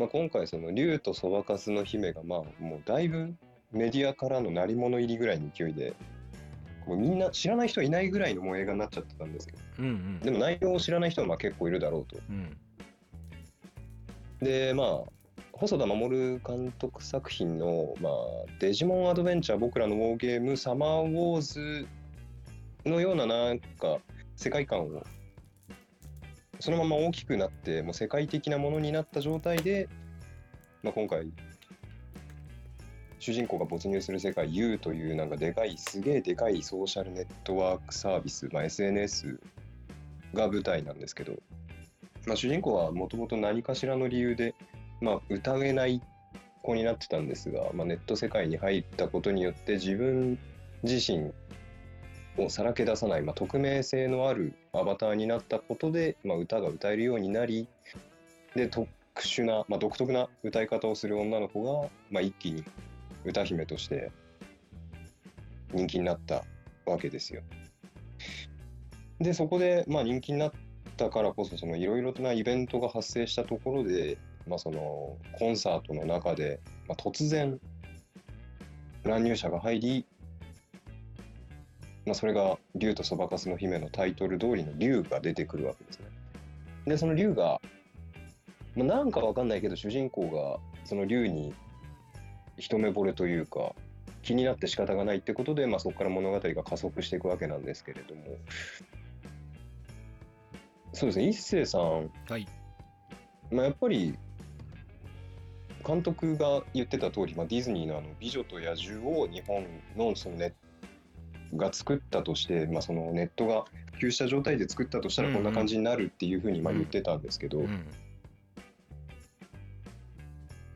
まあ、今回その竜とそばかすの姫がまあもうだいぶメディアからの鳴り物入りぐらいの勢いでもうみんな知らない人いないぐらいのもう映画になっちゃってたんですけど。うんうん。でも内容を知らない人はまあ結構いるだろうと。うん。でまあ細田守監督作品の、まあ「デジモンアドベンチャー僕らのウォーゲームサマーウォーズ」のようななんか世界観をそのまま大きくなってもう世界的なものになった状態で、まあ、今回主人公が没入する世界 U というなんかでかいすげえでかいソーシャルネットワークサービス、まあ、SNS が舞台なんですけど、まあ、主人公はもともと何かしらの理由で、まあ、疑えない子になってたんですが、まあ、ネット世界に入ったことによって自分自身をさらけ出さない、まあ、匿名性のあるアバターになったことで、まあ、歌が歌えるようになりで特殊な、まあ、独特な歌い方をする女の子が、まあ、一気に歌姫として人気になったわけですよ。でそこで、まあ、人気になったからこそいろいろなイベントが発生したところで、まあ、そのコンサートの中で、まあ、突然乱入者が入り、まあ、それが「竜とそばかすの姫」のタイトル通りの竜が出てくるわけですね。でその竜が、まあ、なんかわかんないけど主人公がその竜に一目惚れというか気になって仕方がないってことで、まあ、そこから物語が加速していくわけなんですけれども。そうですね。一星さん、はい。まあ、やっぱり監督が言ってた通り、まあ、ディズニーのあの「美女と野獣」を日本のそのネが作ったとして、まあ、そのネットが普及した状態で作ったとしたらこんな感じになるっていうふうにまあ言ってたんですけど、うん。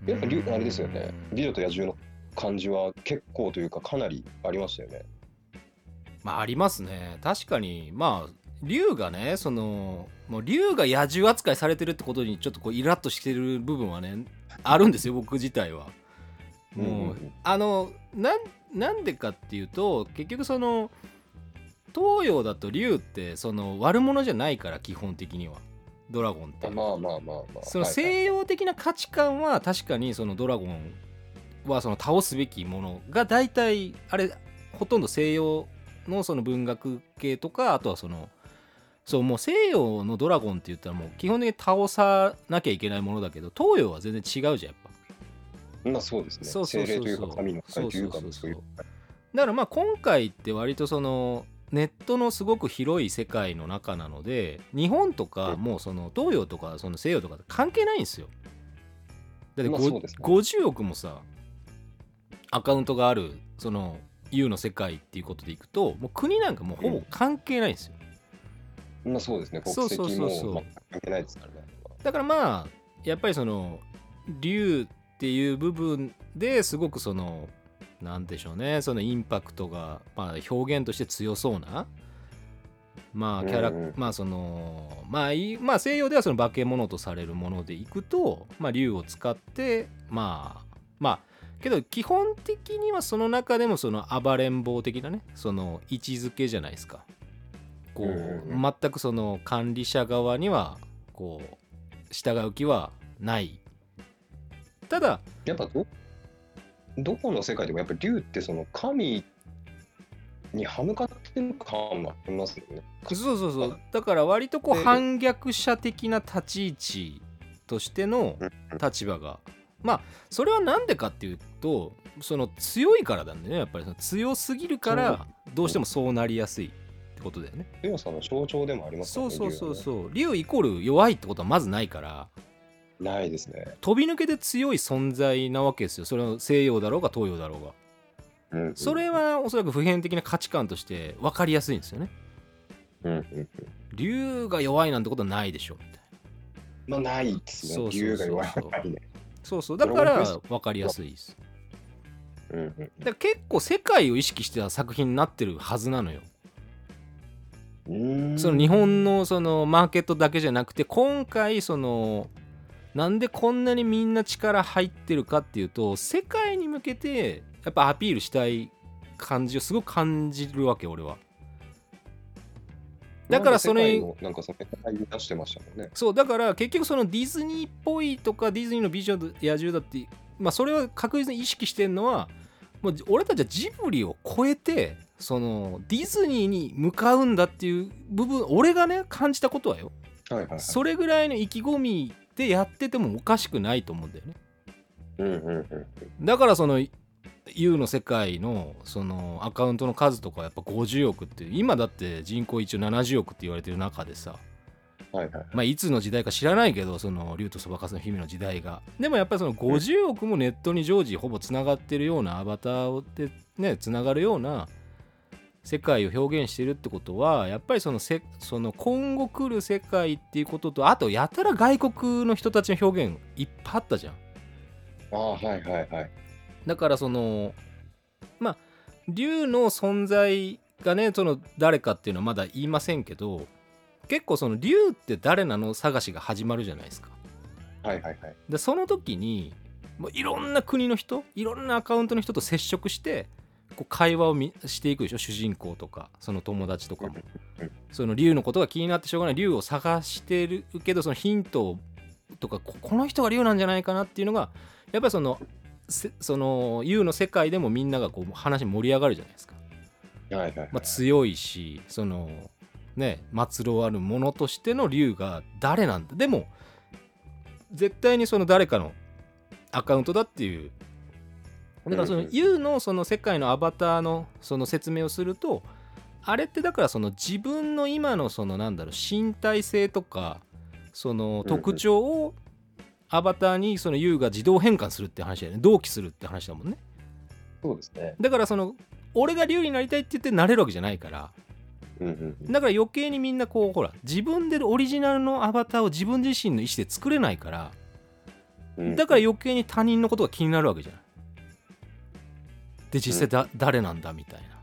やっぱりあれですよね「美女と野獣」の感じは結構というかかなりありましたよね。まあありますね。確かに。まあ竜がねそのもう竜が野獣扱いされてるってことにちょっとこうイラッとしてる部分はねあるんですよ僕自体は。もう、あのなんなんでかっていうと結局その東洋だと竜ってその悪者じゃないから基本的にはドラゴンって。まあまあまあまあ。その西洋的な価値観は確かにそのドラゴンはその倒すべきものが大体あれほとんど西洋のその文学系とかあとはそのそうもう西洋のドラゴンって言ったらもう基本的に倒さなきゃいけないものだけど東洋は全然違うじゃんやっぱまあそうですね。そうそうそうそう精霊というか神の使いというかそうそうそうそうそういう。だからまあ今回って割とそのネットのすごく広い世界の中なので日本とかうんもうその東洋とかその西洋とか関係ないんですよだってご、まあね50億もさアカウントがあるその U の世界っていうことでいくともう国なんかもうほぼ関係ないんですよまあそうですね。国籍そうそうそうもまあ関係ないですからね。だからまあやっぱりその竜っていう部分ですごくそのなんでしょうね。そのインパクトが、まあ、表現として強そうなまあキャラ、うん。うんまあそのまあまあ西洋ではその化け物とされるものでいくとまあ竜を使ってまあまあけど基本的にはその中でもその暴れん坊的なねその位置づけじゃないですか。こう、うんうんう全くその管理者側にはこう従う気はないただやっぱど、どこの世界でもやっぱ竜ってその神に歯向かってる感はありますよね。そうそうそう。だから割とこうで反逆者的な立ち位置としてのうん立場が。まあそれは何でかっていうとその強いからなんでね。やっぱりその強すぎるからどうしてもそうなりやすいってことだよね。強さの象徴でもありますね。そうそうそうう。そう竜イコール弱いってことはまずないからないですね。飛び抜けて強い存在なわけですよそれは西洋だろうが東洋だろうがうんうんそれはおそらく普遍的な価値観として分かりやすいんですよねうんうんうん。竜が弱いなんてことはないでしょみたいなまあないですね。が弱いないね。そうそうだから分かりやすいですうんうんだから結構世界を意識した作品になってるはずなのようん。その日本のそのマーケットだけじゃなくて今回そのなんでこんなにみんな力入ってるかっていうと世界に向けてやっぱアピールしたい感じをすごく感じるわけ俺はだからそれなんかそ出してましたもんね。そうだから結局そのディズニーっぽいとかディズニーのビジョンと野獣だってまあそれは確実に意識してるのはもう俺たちはジブリを超えてそのディズニーに向かうんだっていう部分俺がね感じたことはよはいはいはい。それぐらいの意気込みでやっててもおかしくないと思うんだよね。うんうんうんだからその U の世界のそのアカウントの数とかやっぱ50億って今だって人口一応70億って言われてる中でさいはい。まあ、いつの時代か知らないけどその竜とそばかすの姫の時代が。でもやっぱりその50億もネットに常時ほぼつながってるようなアバターでねつながるような世界を表現してるってことはやっぱりそのせその今後来る世界っていうこととあとやたら外国の人たちの表現いっぱいあったじゃんああ、はいはいはい。だからそのまあ竜の存在がねその誰かっていうのはまだ言いませんけど結構その竜って誰なの？探しが始まるじゃないですかはいはいはい。でその時にもういろんな国の人いろんなアカウントの人と接触してこう会話をみしていくでしょ？主人公とかその友達とかも。うんその竜のことが気になってしょうがない。竜を探してるけどそのヒントとかここの人が竜なんじゃないかなっていうのがやっぱりそのせその U の世界でもみんながこう話盛り上がるじゃないですか、はいはいはい。まあ、強いしそのね末路あるものとしての竜が誰なんだ。でも絶対にその誰かのアカウントだっていうだからその U のその世界のアバターのその説明をするとあれってだからその自分の今のそのなんだろう身体性とかその特徴をアバターにその U が自動変換するって話だよね。同期するって話だもんね。そうですね。だからその俺が竜になりたいって言ってなれるわけじゃないから。だから余計にみんなこうほら自分でオリジナルのアバターを自分自身の意思で作れないからうん。だから余計に他人のことが気になるわけじゃないで実際だ、誰なんだみたいな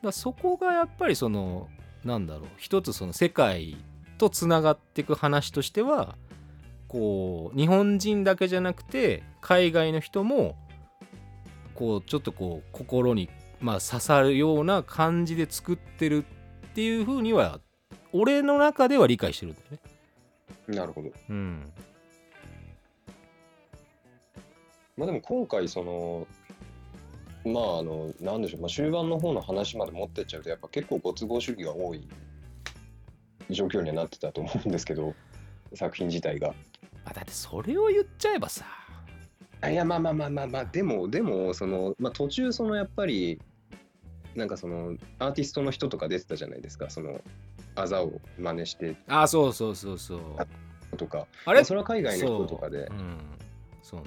だそこがやっぱりそのなんだろう一つその世界とつながっていく話としてはこう日本人だけじゃなくて海外の人もこうちょっとこう心にまあ刺さるような感じで作ってるっていうふうには俺の中では理解してるんだよね。なるほど。うん、まあでも今回そのまああのなんでしょう、まあ、終盤の方の話まで持ってっちゃうとやっぱ結構ご都合主義が多い状況にはなってたと思うんですけど作品自体が。あだってそれを言っちゃえばさ。あいやまあまあまあまあまあ。でもでもその、まあ、途中そのやっぱりなんかそのアーティストの人とか出てたじゃないですか。そのあざを真似して。あそうそうそうそう。とか。あれ？まそれは海外の人とかで。うん、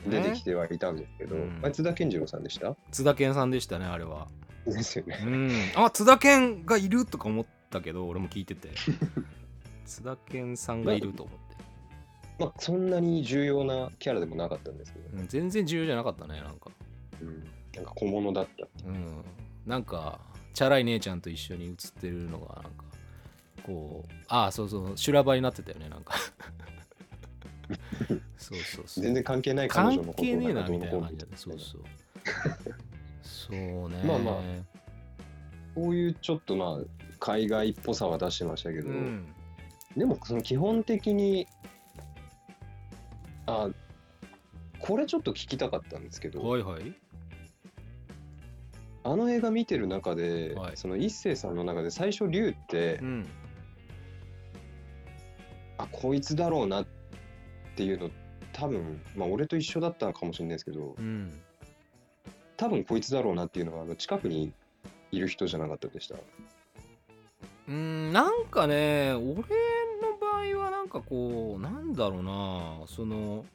出てきてはいたんですけど、うん。津田健次郎さんでした？津田健さんでしたねあれは。ですよね。うん。あ津田健がいるとか思ったけど俺も聞いてて。津田健さんがいると思って、まあそんなに重要なキャラでもなかったんですけど、うん、全然重要じゃなかったねなんか。うん、なんか小物だったっていう。うん。なんかチャラい姉ちゃんと一緒に写ってるのがなんかこうああそうそう修羅場になってたよねなんかそうそうそう。全然関係ない彼女関のこと係ねえなみたいな感じだそうそう。そうね。まあまあこういうちょっとまあ海外っぽさは出してましたけど、うん。でもその基本的にあこれちょっと聞きたかったんですけど、はいはい。あの映画見てる中で、はい。その一星さんの中で最初龍って、うん。あこいつだろうなっていうの多分まあ俺と一緒だったのかもしれないですけどうん。多分こいつだろうなっていうのがあの近くにいる人じゃなかったでした。うんなんかね俺の場合はなんかこうなんだろうなその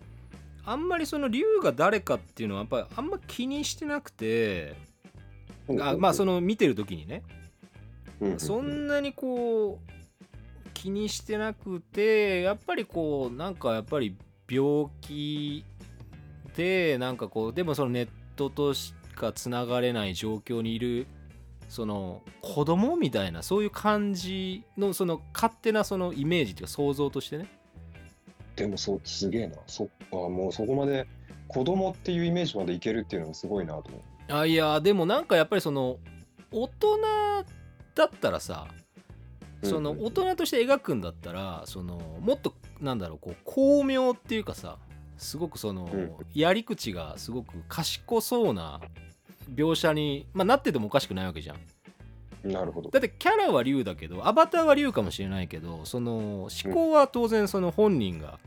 あんまりその龍が誰かっていうのはやっぱりあんま気にしてなくてあまあその、の見てる時にね。そんなにこう気にしてなくてやっぱりこうなんかやっぱり病気でなんかこうでもそのネットとしかつながれない状況にいるその子供みたいなそういう感じのその勝手なそのイメージっていうか想像としてね。でもそうすげえな。そあもうそこまで子供っていうイメージまでいけるっていうのがすごいなと思う。あいやでもなんかやっぱりその大人だったらさその大人として描くんだったらそのもっとなんだろうこう巧妙っていうかさすごくそのうん。やり口がすごく賢そうな描写に、まあ、なっててもおかしくないわけじゃん。なるほど。だってキャラは竜だけどアバターは竜かもしれないけどその思考は当然その本人が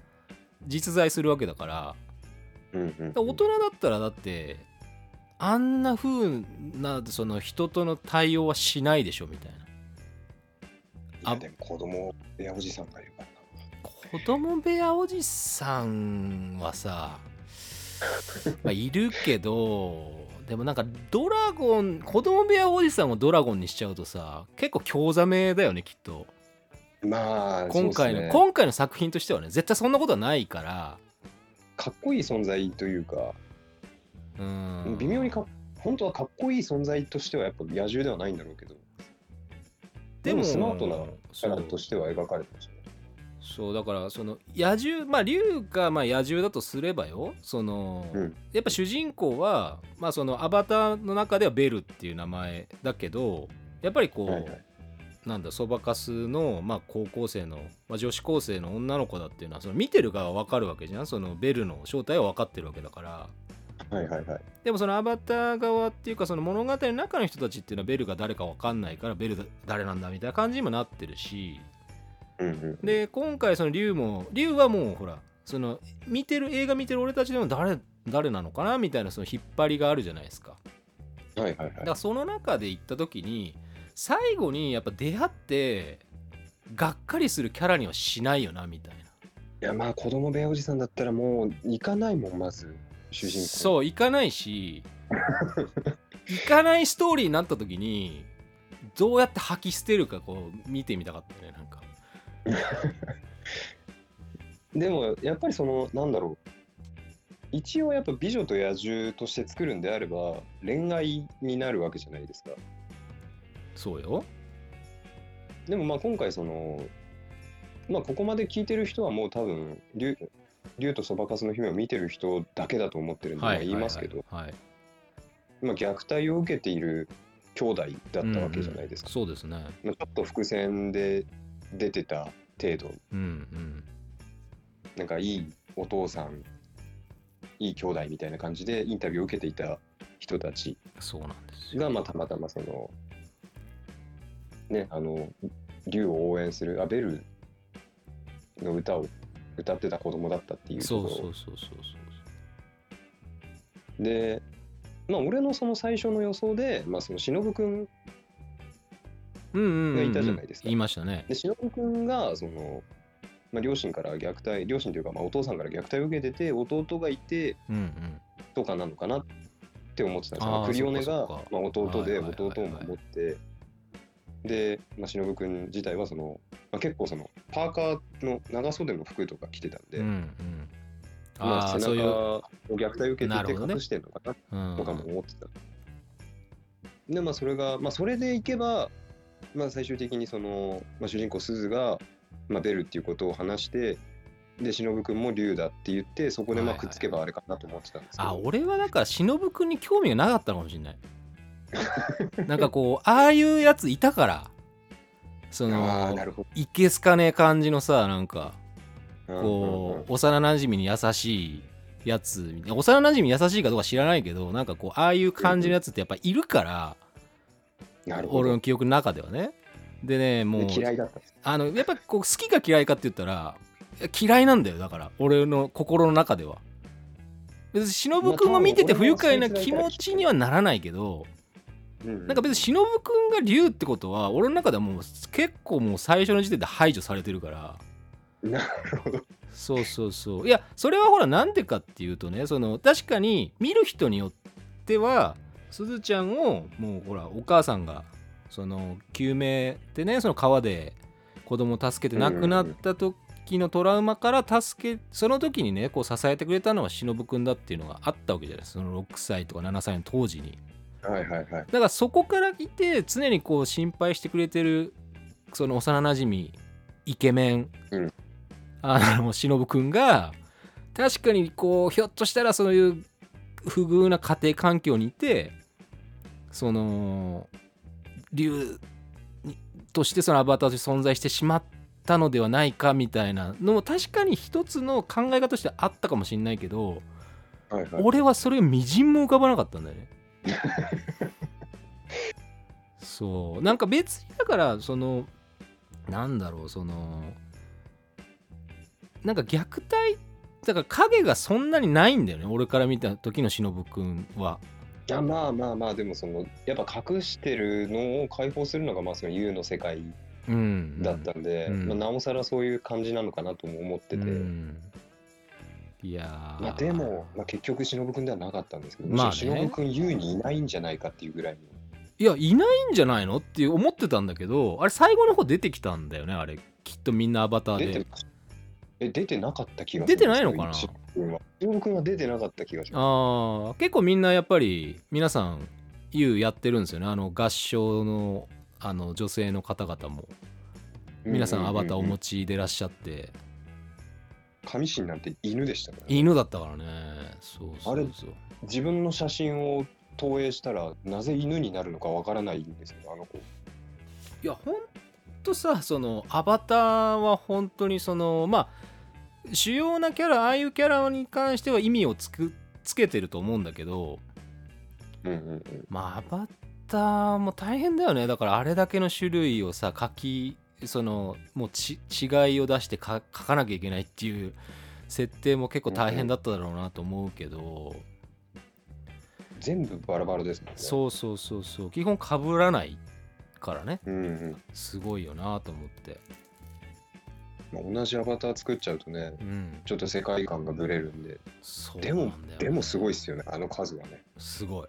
実在するわけだから。うんうんうん。大人だったらだってあんな風なその人との対応はしないでしょみたいないやでも子供やおじさんがいるから子供部屋おじさんはさ、まあ、いるけどでもなんかドラゴン子供部屋おじさんをドラゴンにしちゃうとさ結構興ざめだよねきっと。な。まあ、今回の、ね。今回の作品としてはね絶対そんなことはないから。かっこいい存在というか、うん。微妙にか本当はかっこいい存在としてはやっぱ野獣ではないんだろうけど、でもスマートなキャラとしては描かれてましたね。そう。だからその野獣まあ竜がまあ野獣だとすればよその、うん。やっぱ主人公はまあそのアバターの中ではベルっていう名前だけどやっぱりこう、はいはい。なんだそばかすの、まあ、高校生の、まあ、女子高生の女の子だっていうのはその見てる側は分かるわけじゃん。そのベルの正体は分かってるわけだからはいはいはい。でもそのアバター側っていうかその物語の中の人たちっていうのはベルが誰か分かんないからベルだ誰なんだみたいな感じにもなってるしうんうん、で今回その竜も竜はもうほらその見てる映画見てる俺たちでも誰誰なのかなみたいなその引っ張りがあるじゃないですか。はいはいはい。だからその中で行った時に最後にやっぱ出会ってがっかりするキャラにはしないよなみたいな。いやまあ子供部屋おじさんだったらもう行かないもんまず主人公。そう行かないし行かないストーリーになった時にどうやって吐き捨てるかこう見てみたかったねなんか。でもやっぱりそのなんだろう。一応やっぱ美女と野獣として作るんであれば恋愛になるわけじゃないですか。そうよ。でもまあ今回そのまあここまで聞いてる人はもう多分竜竜とそばかすの姫を見てる人だけだと思ってるんで、まあ言いますけど、はいはいまあ、虐待を受けている兄弟だったわけじゃないですか、そうですね。まあ、ちょっと伏線で出てた程度。うんうん。なんかいいお父さんいい兄弟みたいな感じでインタビューを受けていた人たちそうなんですよ。が、まあ、たまたまそのねあの竜を応援するアベルの歌を歌ってた子供だったっていうそうそうそうそうそう。でまあ俺のその最初の予想で、まあ、その忍くんうんうんうんうん。がいたじゃないですか。言いましたね。で忍くんがその、まあ、両親から虐待両親というか、まあ、お父さんから虐待を受けてて弟がいてうんうん。とかなのかなって思ってたんですよ。あークリオネがまあ、弟で弟を守ってで、まあ、忍くん自体はその、まあ、結構そのパーカーの長袖の服とか着てたんで、うんうん。まあ、背中を虐待を受けてて隠してるのかなうん。とかも思ってた。でまあそれが、まあ、それでいけば、まあ、最終的にその、まあ、主人公すずが、まあ、ベルっていうことを話してで忍君も竜だって言ってそこでまあはいはいくっつけばあれかなと思ってたんですけど、あ俺はだから忍くんに興味がなかったのかもしれない なんかこうああいうやついたから。そのいけすかねえ感じのさなんかどこう幼なじみに優しいやつ。幼なじみ優しいかどうか知らないけどなんかこうああいう感じのやつってやっぱいるから俺の記憶の中ではね。でねもうで嫌いだったんです。あのやっぱこう好きか嫌いかって言ったら嫌いなんだよ。だから俺の心の中では。別に忍君を見てて不愉快な気持ちにはならないけどうんなんか別に忍君が竜ってことは俺の中ではもう結構もう最初の時点で排除されてるから。なるほど。そうそうそう。いやそれはほらなんでかっていうとねその確かに見る人によってはすずちゃんをもうほらお母さんがその救命でねその川で子供を助けて亡くなった時のトラウマから助けその時にねこう支えてくれたのは忍くんだっていうのがあったわけじゃないですか。その6歳とか7歳の当時にはいはいはい。だからそこからいて常にこう心配してくれてるその幼なじみイケメン、うん。あの忍くんが確かにこうひょっとしたらそういう不遇な家庭環境にいてその竜にとしてそのアバターとして存在してしまったのではないかみたいなのも確かに一つの考え方としてあったかもしれないけど、はいはい、俺はそれがみじんも浮かばなかったんだよねそう。なんか別にだからそのなんだろうそのなんか虐待だから影がそんなにないんだよね俺から見た時の忍くんは。いやまあまあまあでもそのやっぱ隠してるのを解放するのがまあその U の世界うん。だったんで、うん。まあ、なおさらそういう感じなのかなとも思ってて、うんいやー。まあ、でも、まあ、結局忍君ではなかったんですけど、まあね。忍君 U にいないんじゃないかっていうぐらいの。いやいないんじゃないのって思ってたんだけどあれ最後の方出てきたんだよねあれ。きっとみんなアバターで。出てえ出てなかった気がす。出るてないのかな？忍君は出てなかった気がしまああ結構みんなやっぱり皆さん U やってるんですよね。あの合唱のあの女性の方々も。す皆さんアバターお持ちちでらっしゃって神神なんて犬でしたから、ね、犬だったからね。そうそうあれ自分の写真を投影したらなぜ犬になるのかわからないんですけどあの子。いやほんとさそのアバターは本当にそのまあ主要なキャラああいうキャラに関しては意味をつくつけてると思うんだけどうんうんうん。まあアバターも大変だよね。だからあれだけの種類をさ書きそのもうち違いを出してか書かなきゃいけないっていう設定も結構大変だっただろうなと思うけど、全部バラバラですね。そうそうそうそう。基本かぶらないからね。うんうん。すごいよなと思って。まあ、同じアバター作っちゃうとねうん。ちょっと世界観がブレるんで。そうでもなんだよね。でもすごいっすよね。あの数はね。すごい。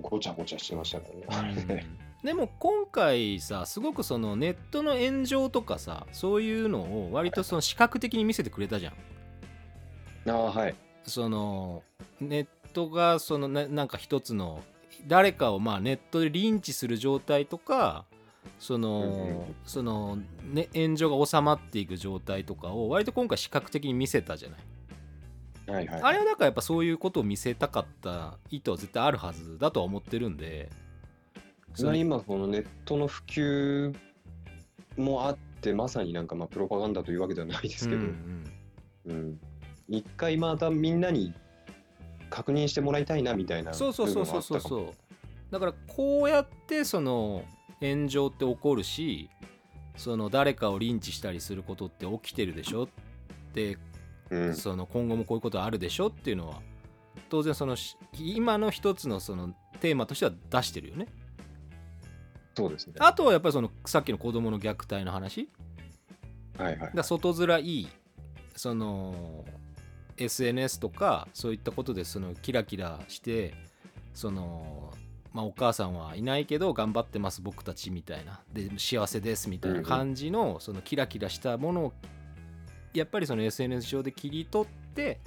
ごちゃごちゃしてましたからね、でも今回さすごくそのネットの炎上とかさそういうのを割とその視覚的に見せてくれたじゃん。ああはい。そのネットがそのななんか一つの誰かをまあネットでリンチする状態とかその、その、ね、炎上が収まっていく状態とかを割と今回視覚的に見せたじゃないはいはい。あれはだからやっぱそういうことを見せたかった意図は絶対あるはずだとは思ってるんでまあ今このネットの普及もあってまさになんかまあプロパガンダというわけではないですけど、ううん。うん。ん一回またみんなに確認してもらいたいなみたいなそうそうそうそうそう。そうだからこうやってその炎上って起こるしその誰かをリンチしたりすることって起きてるでしょってう、うん、その今後もこういうことあるでしょっていうのは当然そのし今の一つのそのテーマとしては出してるよねそうですね。あとはやっぱりそのさっきの子供の虐待の話？はいはいだ外面いいその SNS とかそういったことでそのキラキラしてそのまあお母さんはいないけど頑張ってます僕たちみたいな。で幸せですみたいな感じのそのキラキラしたものをやっぱりその SNS 上で切り取って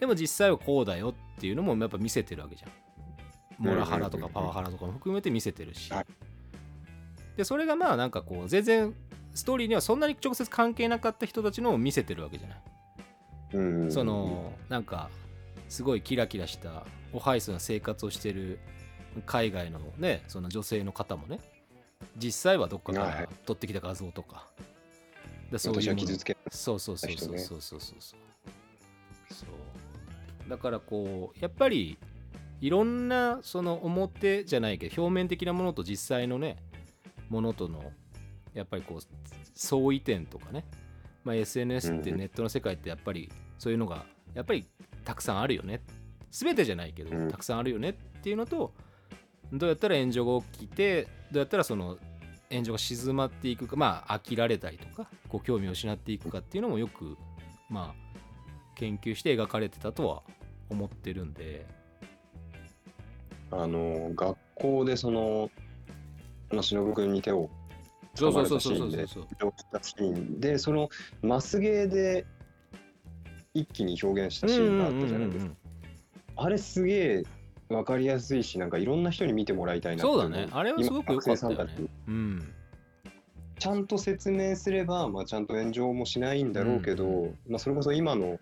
でも実際はこうだよっていうのもやっぱ見せてるわけじゃん。モラハラとかパワハラとかも含めて見せてるし。はいでそれがまあなんかこう全然ストーリーにはそんなに直接関係なかった人たちのを見せてるわけじゃない。うん。うんそのなんかすごいキラキラしたオハイスな生活をしてる海外のねその女性の方もね実際はどっかかはいら撮ってきた画像とか。でそう私いう傷つけそうそうそうそうそうそうそう。そう。だからこうやっぱりいろんなその表じゃないけど表面的なものと実際のねものとのやっぱりこう相違点とかね、まあ、SNS ってうん。ネットの世界ってやっぱりそういうのがやっぱりたくさんあるよね。全てじゃないけど、うん。たくさんあるよね。っていうのとどうやったら炎上が起きてどうやったらその炎上が静まっていくかまあ飽きられたりとかこう興味を失っていくかっていうのもよくまあ研究して描かれてたとは思ってるんで。あの学校でその、まあ、忍君に手をそう噛まそうそうれたシーンでそうそう。そう描したシーンでそのマスゲーで一気に表現したシーンがあったじゃないですか、あれすげえ分かりやすいしなんかいろんな人に見てもらいたいなそう思だね。あれはすごく良かったよね。うん。ちゃんと説明すれば、まあ、ちゃんと炎上もしないんだろうけど、まあ、それこそ今の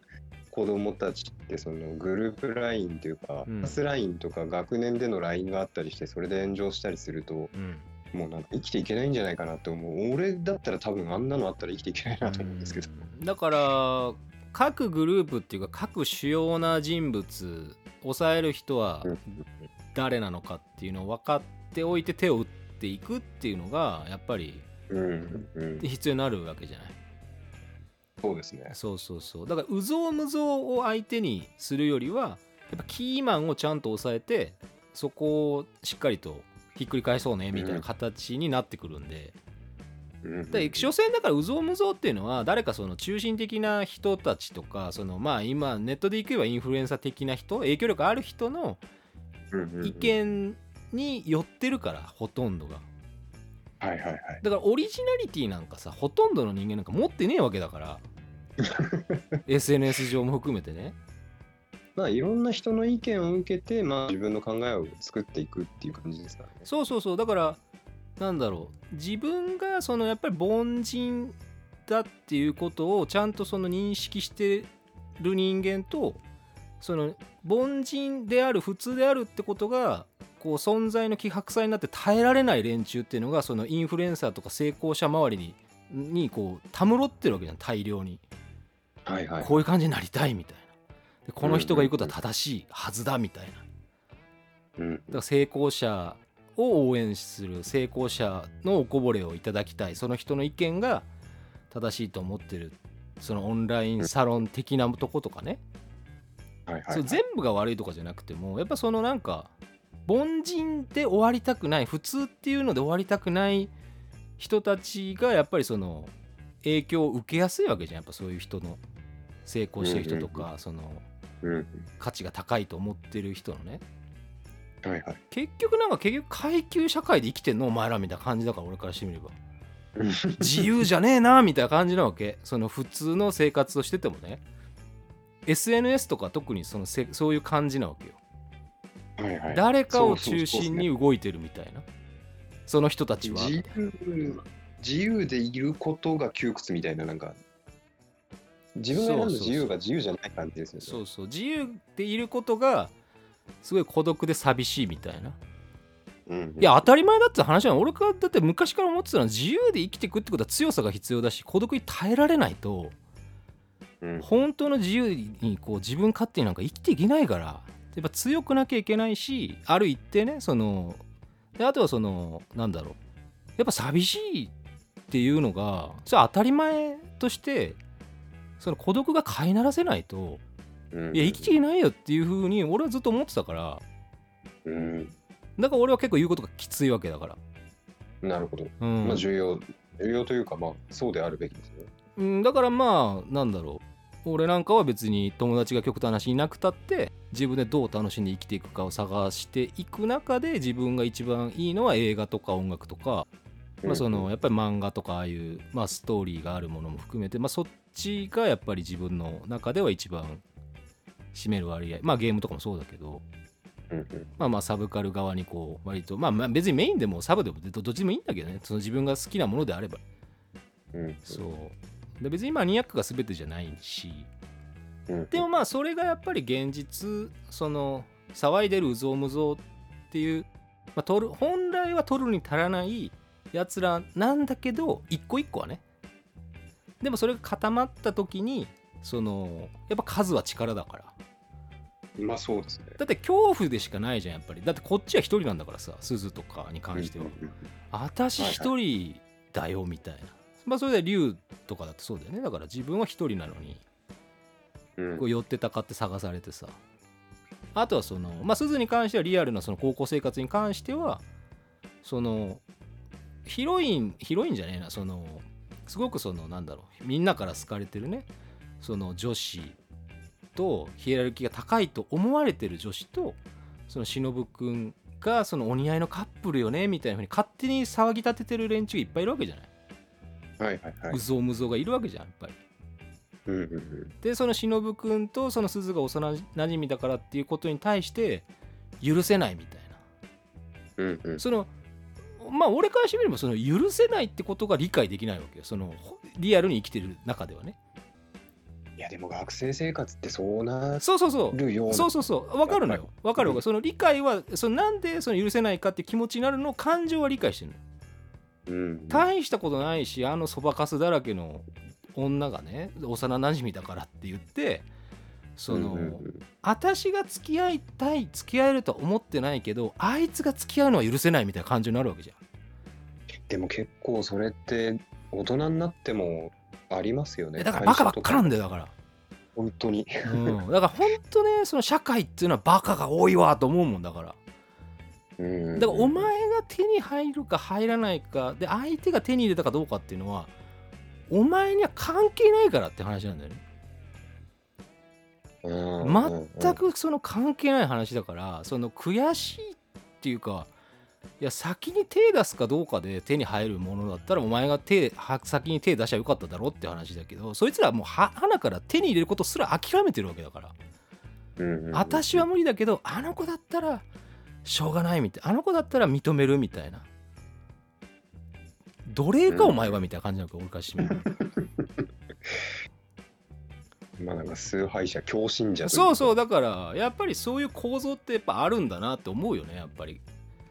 子供たちってそのグループ LINE っていうか、うん。クラス LINE とか学年での LINE があったりしてそれで炎上したりするとうんもうなんか生きていけないんじゃないかなって思う。俺だったら多分あんなのあったら生きていけないなと思うんですけど。うんだから各グループっていうか各主要な人物抑える人はうん誰なのかっていうのを分かっておいて手を打っていくっていうのがやっぱり必要になるわけじゃないそうですね。そうそうそうだから有象無象を相手にするよりはやっぱキーマンをちゃんと抑えてそこをしっかりとひっくり返そうねみたいな形になってくるんで、うん。で所詮だから有象無象っていうのは誰かその中心的な人たちとかそのまあ今ネットでいけばインフルエンサー的な人影響力ある人の意見に寄ってるからほとんどが。はいはいはい。だからオリジナリティなんかさほとんどの人間なんか持ってねえわけだから。SNS 上も含めてねまあいろんな人の意見を受けて、まあ自分の考えを作っていくっていう感じですからね。そうそうそうだからなんだろう自分がそのやっぱり凡人だっていうことをちゃんとその認識してる人間とその凡人である普通であるってことがこう存在の希薄さになって耐えられない連中っていうのがそのインフルエンサーとか成功者周りににこうたむろってるわけじゃん大量にはいはい。こういう感じになりたいみたいなでこの人が言うことは正しいはずだみたいな。うん。だから成功者を応援する成功者のおこぼれをいただきたい。その人の意見が正しいと思ってるそのオンラインサロン的なとことかね、はいはい、それ全部が悪いとかじゃなくてもやっぱそのなんか凡人で終わりたくない普通っていうので終わりたくない人たちがやっぱりその影響を受けやすいわけじゃん。やっぱそういう人の成功してる人とうんうんかそのうん。価値が高いと思ってる人のね。はいはい。結局なんか結局階級社会で生きてんのお前らみたいな感じだから俺からしてみれば。自由じゃねえなみたいな感じなわけ。その普通の生活をしててもね。SNS とか特にそのせそういう感じなわけよ。はいはい。誰かを中心に動いてるみたいな。その人たちは。自由自由でいることが窮屈みたいな、なんか、自分が選んだ自由が自由じゃない感じですよね。そうそう。自由でいることがすごい孤独で寂しいみたいな。うんうん。いや当たり前だって話は俺からだって昔から思ってたのは自由で生きていくってことは強さが必要だし孤独に耐えられないとうん。本当の自由にこう自分勝手になんか生きていけないからやっぱ強くなきゃいけないしある一定ねそのであとはそのなんだろう。やっぱ寂しいっていうのがそれは当たり前としてその孤独が飼いならせないとうん。いや生きていけないよっていうふうに俺はずっと思ってたからうん。だから俺は結構言うことがきついわけだから、なるほど。うん。まあ重要、重要というか、まあそうであるべきですね。うん、だからまあなんだろう。俺なんかは別に友達が極端な話いなくたって自分でどう楽しんで生きていくかを探していく中で自分が一番いいのは映画とか音楽とか、まあ、そのやっぱり漫画とかああいう、まあ、ストーリーがあるものも含めて、まあ、そっちがやっぱり自分の中では一番占める割合。まあゲームとかもそうだけど。うんうん。まあまあサブカル側にこう割とまあまあ別にメインでもサブでもどどっちでもいいんだけどね。その自分が好きなものであれば。うんそう。で別にマニアックが全てじゃないし。うんでもまあそれがやっぱり現実その騒いでるうぞうむぞうっていう、まあ、取る本来は取るに足らないやつらなんだけど一個一個はねでもそれが固まった時にそのやっぱ数は力だから。まあそうですね。だって恐怖でしかないじゃんやっぱり。だってこっちは一人なんだからさ鈴とかに関しては。私一人だよみたいな、まあそれで竜とかだってそうだよね。だから自分は一人なのにうん。こう寄ってたかって探されてさ。あとはそのまあ鈴に関してはリアルなその高校生活に関してはそのヒロインヒロインじゃねえなそのすごくそのなんだろうみんなから好かれてるねその女子とヒエラルキーが高いと思われてる女子とその忍くんがそのお似合いのカップルよねみたいなふうに勝手に騒ぎ立ててる連中いっぱいいるわけじゃない、はいはいはい。うぞうむぞうがいるわけじゃんやっぱり。うんうんうん。でその忍くんとその鈴が幼なじみだからっていうことに対して許せないみたいな。うんうん。そのまあ俺からしてみればその許せないってことが理解できないわけよ。そのほリアルに生きてる中ではね。いやでも学生生活ってそうなそうそうそう。そうそうそう。分かるのよ。分かるわかるその理解はそのなんでその許せないかって気持ちになるのを感情は理解してるうん。大したことないしあのそばかすだらけの女がね幼なじみだからって言ってその、うんうんうん私が付き合いたい付き合えるとは思ってないけどあいつが付き合うのは許せないみたいな感じになるわけじゃん。でも結構それって大人になってもありますよね。えだからバカばっかなんだよだから。本当に。うん、だから本当ねその社会っていうのはバカが多いわと思うもんだからうんだからお前が手に入るか入らないかで相手が手に入れたかどうかっていうのはお前には関係ないからって話なんだよね全くその関係ない話だからその悔しいっていうかいや先に手出すかどうかで手に入るものだったらお前が手は先に手出しゃよかっただろって話だけどそいつらはもうは花から手に入れることすら諦めてるわけだから私は無理だけどあの子だったらしょうがないみたいあの子だったら認めるみたいな。奴隷かうんお前はみたいな感じなのか俺からしてみるまあなんか崇拝者強信者そうそうだ、だからやっぱりそういう構造ってやっぱあるんだなって思うよねやっぱり。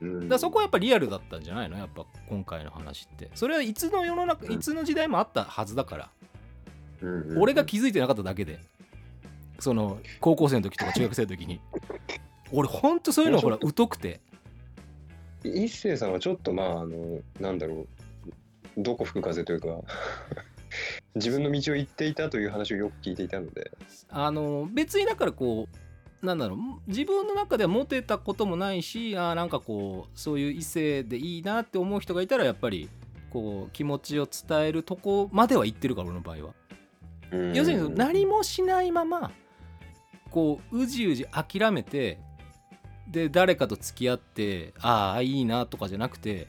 うん。だそこはやっぱリアルだったんじゃないの？やっぱ今回の話って。それはいつの世の中いつの時代もあったはずだから。うんうん俺が気づいてなかっただけで。その高校生の時とか 中学生の時に。俺ほんとそういうのほら疎くて。一星さんはちょっとまああのなんだろう。どこ吹く風というか自分の道を行っていたという話をよく聞いていたので。あの別にだからこうなんだろう自分の中ではモテたこともないしあーなんかこうそういう異性でいいなって思う人がいたらやっぱりこう気持ちを伝えるとこまでは行ってるから俺の場合は。要するに何もしないままこううじうじ諦めてで誰かと付き合ってああいいなとかじゃなくて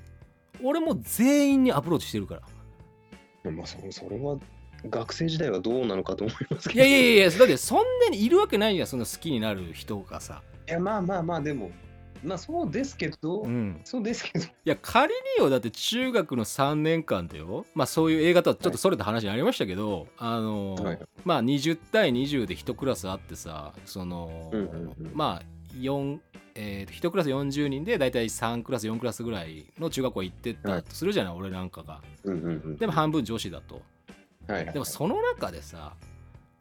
俺もう全員にアプローチしてるからまあそそれは学生時代はどうなのかと思いますけいどやいやいやだってそんなにいるわけないじゃんその好きになる人がさ。いやまあまあまあでもまあそうですけど、うん。そうですけど。いや仮によだって中学の3年間でよ。まあそういう映画とはちょっとそれた話になりましたけど、あのーはい。まあ20対20で1クラスあってさその、うんうんうん。まあ4えー、1クラス40人で大体3クラス4クラスぐらいの中学校行ってたとするじゃない、俺なんかが。うんうんうんでも半分女子だと。はいはいでもその中でさ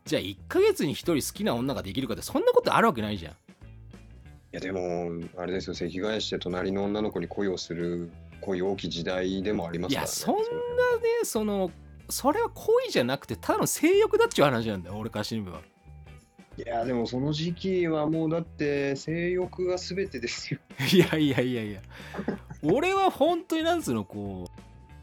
じゃあ1ヶ月に1人好きな女ができるかってそんなことあるわけないじゃん。いやでもあれですよ。席替えして隣の女の子に恋をする恋大きい時代でもありますから、ね、いやそんなねそのそれは恋じゃなくてただの性欲だっちゅう話なんだよ俺からしてみればいやでもその時期はもうだって性欲が全てですよ。いやいやいやいや。俺は本当になんつうのこ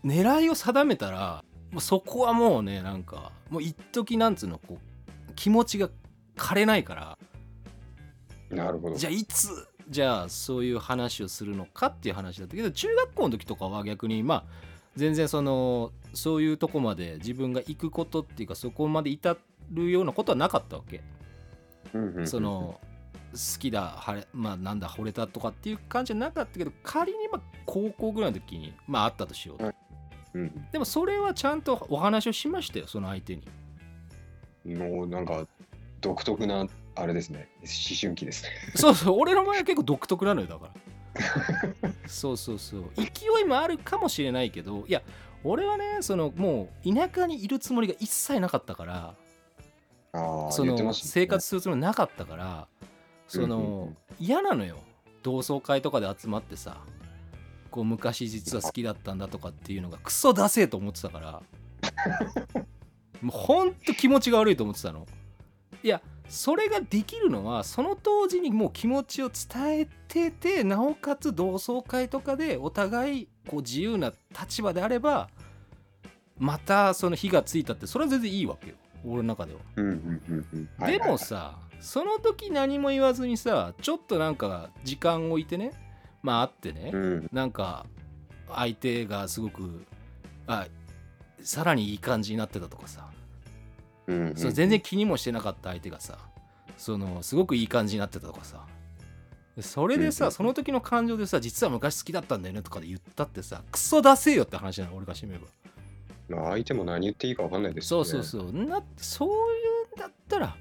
う狙いを定めたらもうそこはもうねなんかもう一時なんつうのこう気持ちが枯れないから。なるほど。じゃあいつじゃあそういう話をするのかっていう話だったけど中学校の時とかは逆にまあ全然そのそういうとこまで自分が行くことっていうかそこまで至るようなことはなかったわけ。その好きだはれまあなんだ惚れたとかっていう感じじゃなかったけど仮にまあ高校ぐらいの時にまああったとしようと、はい。うん。でもそれはちゃんとお話をしましたよその相手に。もうなんか独特なあれですね。思春期ですね。そうそう俺の場合は結構独特なのよだから。そうそうそう。勢いもあるかもしれないけどいや俺はねそのもう田舎にいるつもりが一切なかったからそのね。生活するつもりなかったからそのん嫌なのよ。同窓会とかで集まってさこう昔実は好きだったんだとかっていうのがクソダセえと思ってたから。もうほんと気持ちが悪いと思ってたの。いやそれができるのはその当時にもう気持ちを伝えててなおかつ同窓会とかでお互いこう自由な立場であればまたその火がついたってそれは全然いいわけよ俺の中では。ではいもさその時何も言わずにさちょっとなんか時間置いてねまあ会ってね、うん。なんか相手がすごくあさらにいい感じになってたとかさ、うんうんその全然気にもしてなかった相手がさそのすごくいい感じになってたとかさ。でそれでさ、その時の感情でさ実は昔好きだったんだよねとかで言ったってさクソ出せよって話なの俺がしてみればまあ相手も何言っていいか分かんないですそうよね。そうそうなそういうんだったら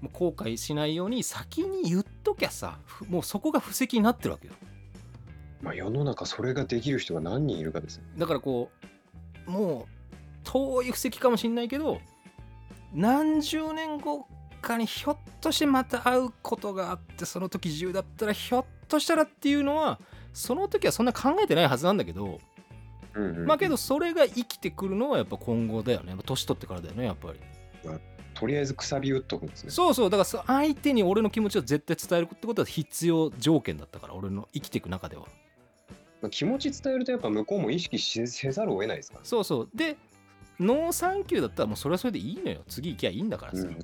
もう後悔しないように先に言っときゃさふもうそこが布石になってるわけよ。まあ世の中それができる人が何人いるかですよ。だからこうもう遠い布石かもしんないけど何十年後かにひょっとしてまた会うことがあってその時中だったらひょっとしたらっていうのはその時はそんな考えてないはずなんだけどうんうんうん。まあけどそれが生きてくるのはやっぱ今後だよね。年取ってからだよねやっぱり。とりあえずくさび打っとくんですね。そうそうだからそ相手に俺の気持ちを絶対伝えるってことは必要条件だったから俺の生きていく中では。まあ気持ち伝えるとやっぱ向こうも意識しせざるを得ないですから。そうそう。でノーサンキューだったらもうそれはそれでいいのよ。次行きゃいいんだからさ、うん。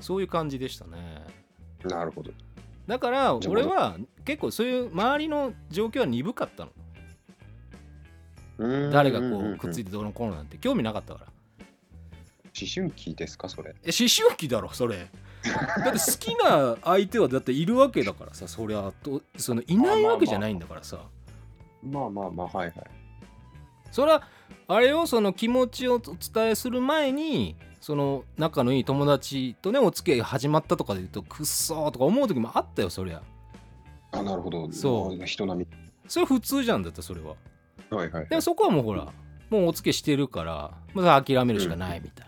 そういう感じでしたね。なるほど。だから俺は結構そういう周りの状況は鈍かったの。うん。誰がこうくっついてどうのこうのなんて興味なかったから。思春期ですかそれ。え思春期だろそれ。だって好きな相手はだっているわけだからさそりゃとそのいないわけじゃないんだからさ。まあまあまあはいはい。それはあれをその気持ちをお伝えする前にその仲のいい友達とねお付き合い始まったとかで言うとくっそーとか思う時もあったよそりゃあなるほど。そうまあ人並それ普通じゃんだってそれはみ。はいはい。でもそこはもうほらもうお付き合いしてるからまあ諦めるしかないみたい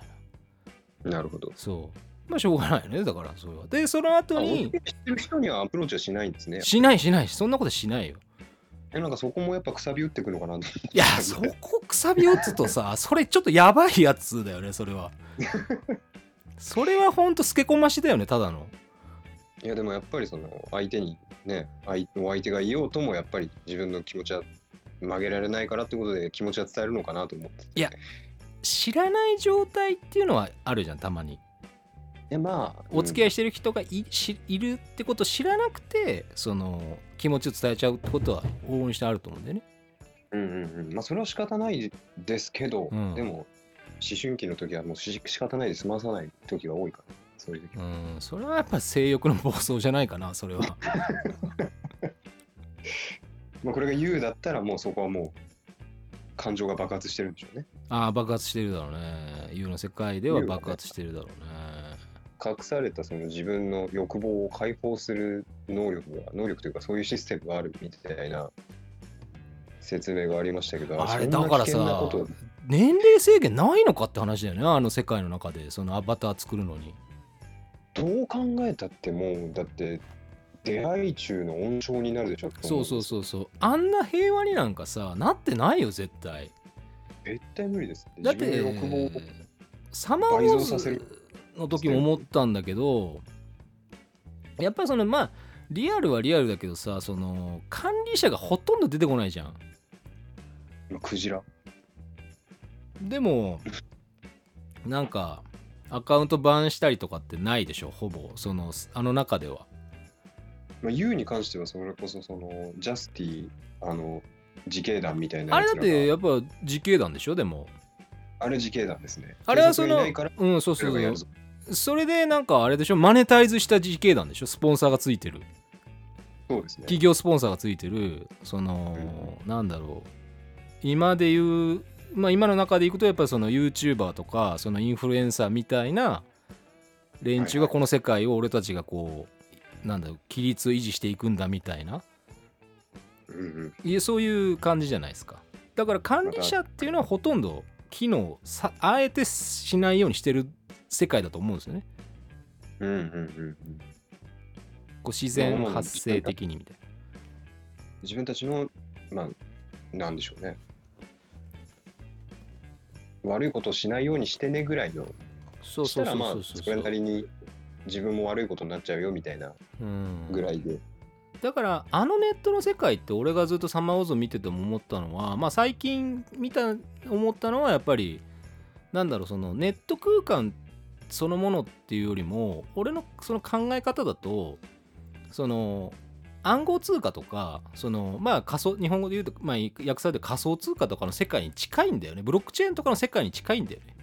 な、なるほど。そうまあしょうがないよねだからそれはでその後に付き合いしてる人にはアプローチはしないんですね。しないしないそんなことしないよえなんかそこもやっぱくさび打ってくのかなと。いやそこくさび打つとさそれちょっとやばいやつだよねそれは。それはほんと透け込ましだよねただの。いやでもやっぱりその相手にね相お相手がいようともやっぱり自分の気持ちは曲げられないからってことで気持ちは伝えるのかなと思っていや知らない状態っていうのはあるじゃんたまに。いやまあお付き合い、いしてる人がい,、しいるってことを知らなくてその気持ちを伝えちゃうってことは往々にしてあると思うんだよね。うんうんうん。まあそれは仕方ないですけど、うん。でも思春期の時はもうし仕方ないで済まさない時が多いからそういう時。はうん。それはやっぱ性欲の暴走じゃないかなそれは。まあこれが YOU だったらもうそこはもう感情が爆発してるんでしょうね。ああ爆発してるだろうね。U の世界では爆発してるだろうね隠されたその自分の欲望を解放する能力が能力というかそういうシステムがあるみたいな説明がありましたけどあれだからさこと年齢制限ないのかって話だよねあの世界の中でそのアバター作るのに。どう考えたってもうだって出会い中の温床になるでしょそうそうそうそう。あんな平和になんかさなってないよ絶対。絶対無理です。だってサマーウォ倍ーズ増させるの時も思ったんだけどやっぱりそのまあリアルはリアルだけどさその管理者がほとんど出てこないじゃん。今クジラ。でもなんかアカウントバンしたりとかってないでしょほぼ。そのあの中では。まあ U に関してはそれこそそのジャスティあの自警団みたいなあれだってやっぱ自警団でしょでも。あれ自警団ですね。あれはそのうんそうそうそうそれでなんかあれでしょ？マネタイズした自警団でしょ？スポンサーがついてる。そうですね。企業スポンサーがついてる。その、なんだろう。今で言うまあ今の中でいくとやっぱりその YouTuber とかそのインフルエンサーみたいな連中がこの世界を俺たちがこうなんだろう規律を維持していくんだみたいな。うんうん。そういう感じじゃないですか。だから管理者っていうのはほとんど機能さあえてしないようにしてる世界だと思うんですよね。うんうんうんうん。こう自然発生的にみたいな。自分たちのまあなんでしょうね。悪いことをしないようにしてねぐらいのそうしそうそうそたらまあそれなりに自分も悪いことになっちゃうよみたいなうん。ぐらいで、だからあのネットの世界って俺がずっとサマーウォーズを見てても思ったのはまあ最近見た思ったのはやっぱりなんだろうそのネット空間そのものっていうよりも俺のその考え方だとその暗号通貨とかそのまあ仮想日本語で言うと、まあ、訳されて仮想通貨とかの世界に近いんだよね。ブロックチェーンとかの世界に近いんだよね。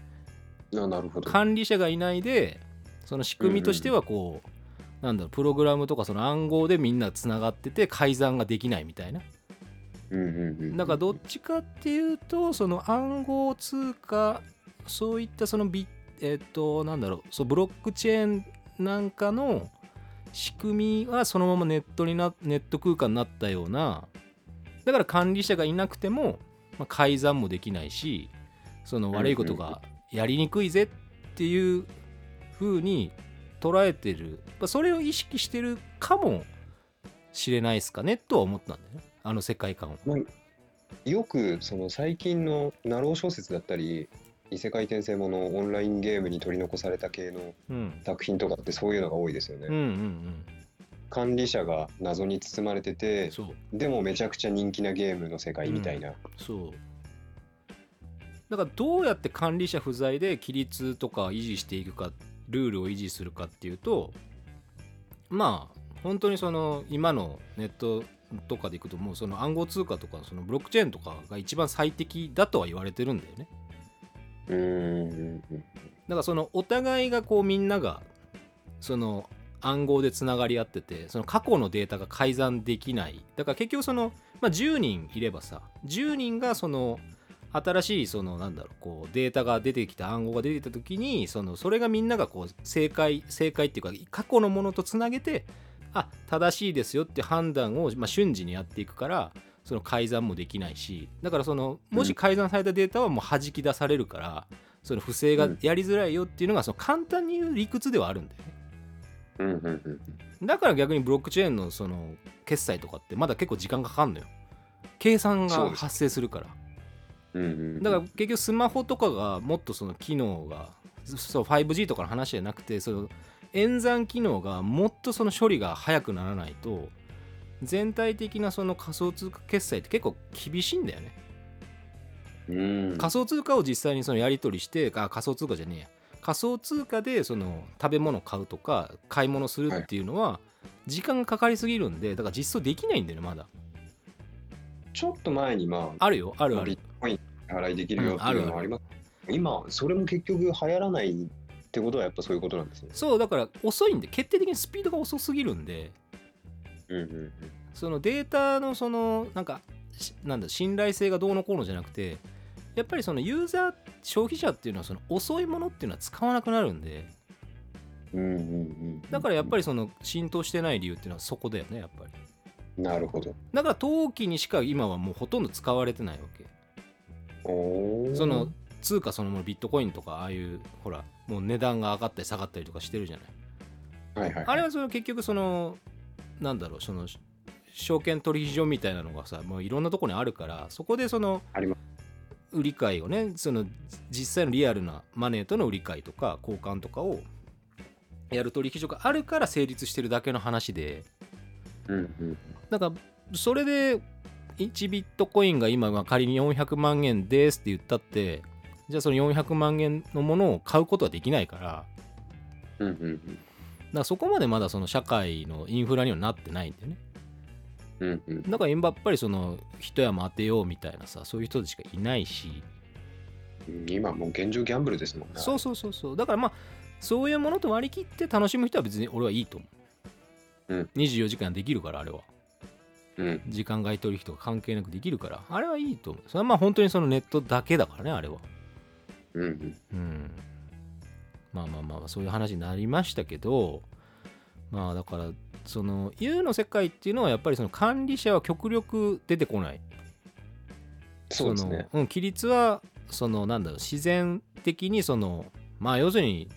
あなるほど。管理者がいないでその仕組みとしてはこう、なんだろうプログラムとかその暗号でみんなつながってて改ざんができないみたいな。うんうんうんだからどっちかっていうとその暗号通貨そういったそのビえっとなんだろうそうブロックチェーンなんかの仕組みはそのままネットになネット空間になったようなだから管理者がいなくても、まあ、改ざんもできないしその悪いことがやりにくいぜっていう風に捉えてる。まあそれを意識してるかもしれないですかねとは思ったんだよね。あの世界観を。よくその最近のナロー小説だったり異世界転生ものオンラインゲームに取り残された系のうん。作品とかってそういうのが多いですよね。うんうんうん。管理者が謎に包まれててでもめちゃくちゃ人気なゲームの世界みたいな。そう。だからどうやって管理者不在で規律とか維持していくかルールを維持するかっていうとまあ本当にその今のネットとかでいくともうその暗号通貨とかそのブロックチェーンとかが一番最適だとは言われてるんだよねうん。だからそのお互いがこうみんながその暗号でつながり合っててその過去のデータが改ざんできない。だから結局その、まあ、10人いればさ10人がその新しいそのなんだろうこうデータが出てきた暗号が出てきた時にそのそれがみんながこう正解正解っていうか過去のものとつなげてあ正しいですよって判断を、まあ、瞬時にやっていくからその改ざんもできないしだからそのもし改ざんされたデータはもう弾き出されるから、その不正がやりづらいよっていうのがその簡単に言う理屈ではあるんだよね。うんうんうんだから逆にブロックチェーンのその決済とかってまだ結構時間かかんのよ。計算が発生するから。うんうんだから結局スマホとかがもっとその機能がそう 5G とかの話じゃなくてその演算機能がもっとその処理が早くならないと全体的なその仮想通貨決済って結構厳しいんだよね。うん。仮想通貨を実際にそのやり取りしてあ仮想通貨じゃねえや。仮想通貨でその食べ物買うとか買い物するってい。うのは時間がかかりすぎるんでだから実装できないんだよねまだ。ちょっと前にまああるよあるある。ビットコイン払いできるよっていうのもあります、今それも結局流行らないってことはやっぱそういうことなんですね。そうだから遅いんで決定的にスピードが遅すぎるんでうんうんそのデータのそのなんかしなんだ信頼性がどうのこうのじゃなくてやっぱりそのユーザー消費者っていうのはその遅いものっていうのは使わなくなるんで。うんうんうんうん。だからやっぱりその浸透してない理由っていうのはそこだよねやっぱり。なるほど。だから陶器にしか今はもうほとんど使われてないわけ。その通貨そのものビットコインとかああいうほらもう値段が上がったり下がったりとかしてるじゃないはいはい。あれはその結局そのなんだろうその証券取引所みたいなのがさもういろんなところにあるからそこでその売り買いをねその実際のリアルなマネーとの売り買いとか交換とかをやる取引所があるから成立してるだけの話で。うんうん。だからそれで1ビットコインが今が仮に400万円ですって言ったってじゃあその400万円のものを買うことはできないからうんうんだからそこまでまだその社会のインフラにはなってないんだよね。うんうん。うんだからやっぱりその一山当てようみたいなさそういう人しかいないし。うん今もう現状ギャンブルですもんね。そうそうそうそう。だからまあそういうものと割り切って楽しむ人は別に俺はいいと思う、うん。24時間できるからあれは。うん。時間外取引とか関係なくできるからあれはいいと思う。それはまあ本当にそのネットだけだからねあれは。うんうん。うんまあまあまあそういう話になりましたけどまあだからその U の世界っていうのはやっぱりその管理者は極力出てこない。そうですね。うん、規律はそのなんだろう自然的にそのまあ要するに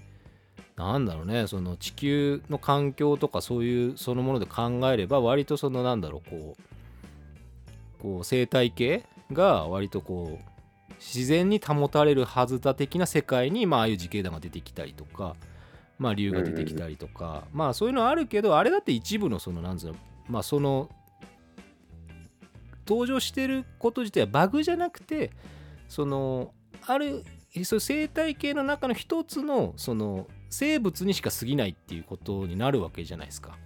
なんだろうねその地球の環境とかそういうそのもので考えれば割とそのなんだろうこうこう生態系が割とこう自然に保たれるはずだ的な世界にまあああいう自警団が出てきたりとかまあ竜が出てきたりとか、まあそういうのはあるけどあれだって一部のそのなんつうのまあその登場してること自体はバグじゃなくてそのあるそ生態系の中の一つのその生物にしか過ぎないっていうことになるわけじゃないですか。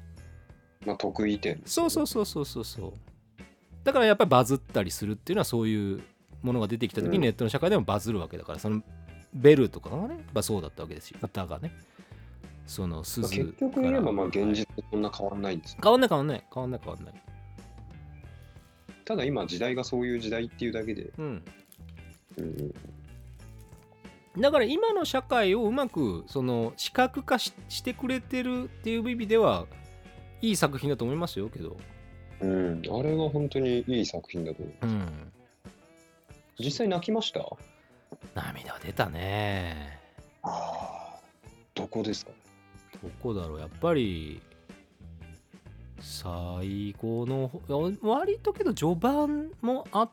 まあ得意点そうそうそうそうそうそう。だからやっぱりバズったりするっていうのはそういうものが出てきた時にうん。ネットの社会でもバズるわけだから、そのベルとかがね、まあ、そうだったわけですよ。歌がね。その鈴結局言えばまあ現実とそんな変わんないんです変わんない変わんない。変わんない変わんない。ただ今時代がそういう時代っていうだけで、うん。うんうん。だから今の社会をうまくその視覚化ししてくれてるっていう意味ではいい作品だと思いますよけど。うん、あれは本当にいい作品だと思う。うん実際泣きました？涙出たね。ああ、どこですか？どこだろうやっぱり最後の割とけど序盤もあっ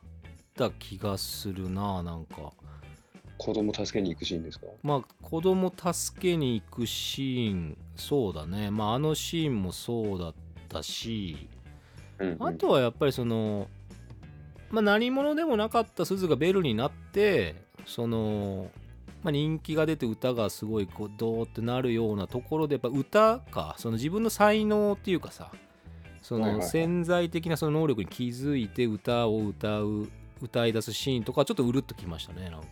た気がするななんか。子供助けに行くシーンですか？まあ子供助けに行くシーンそうだね。まああのシーンもそうだったしうん、あとはやっぱりそのまあ何者でもなかった鈴がベルになってそのまあ、人気が出て歌がすごいこうドーってなるようなところでやっぱ歌かその自分の才能っていうかさその潜在的なその能力に気づいて歌を歌う歌い出すシーンとかちょっとうるっときましたねなんか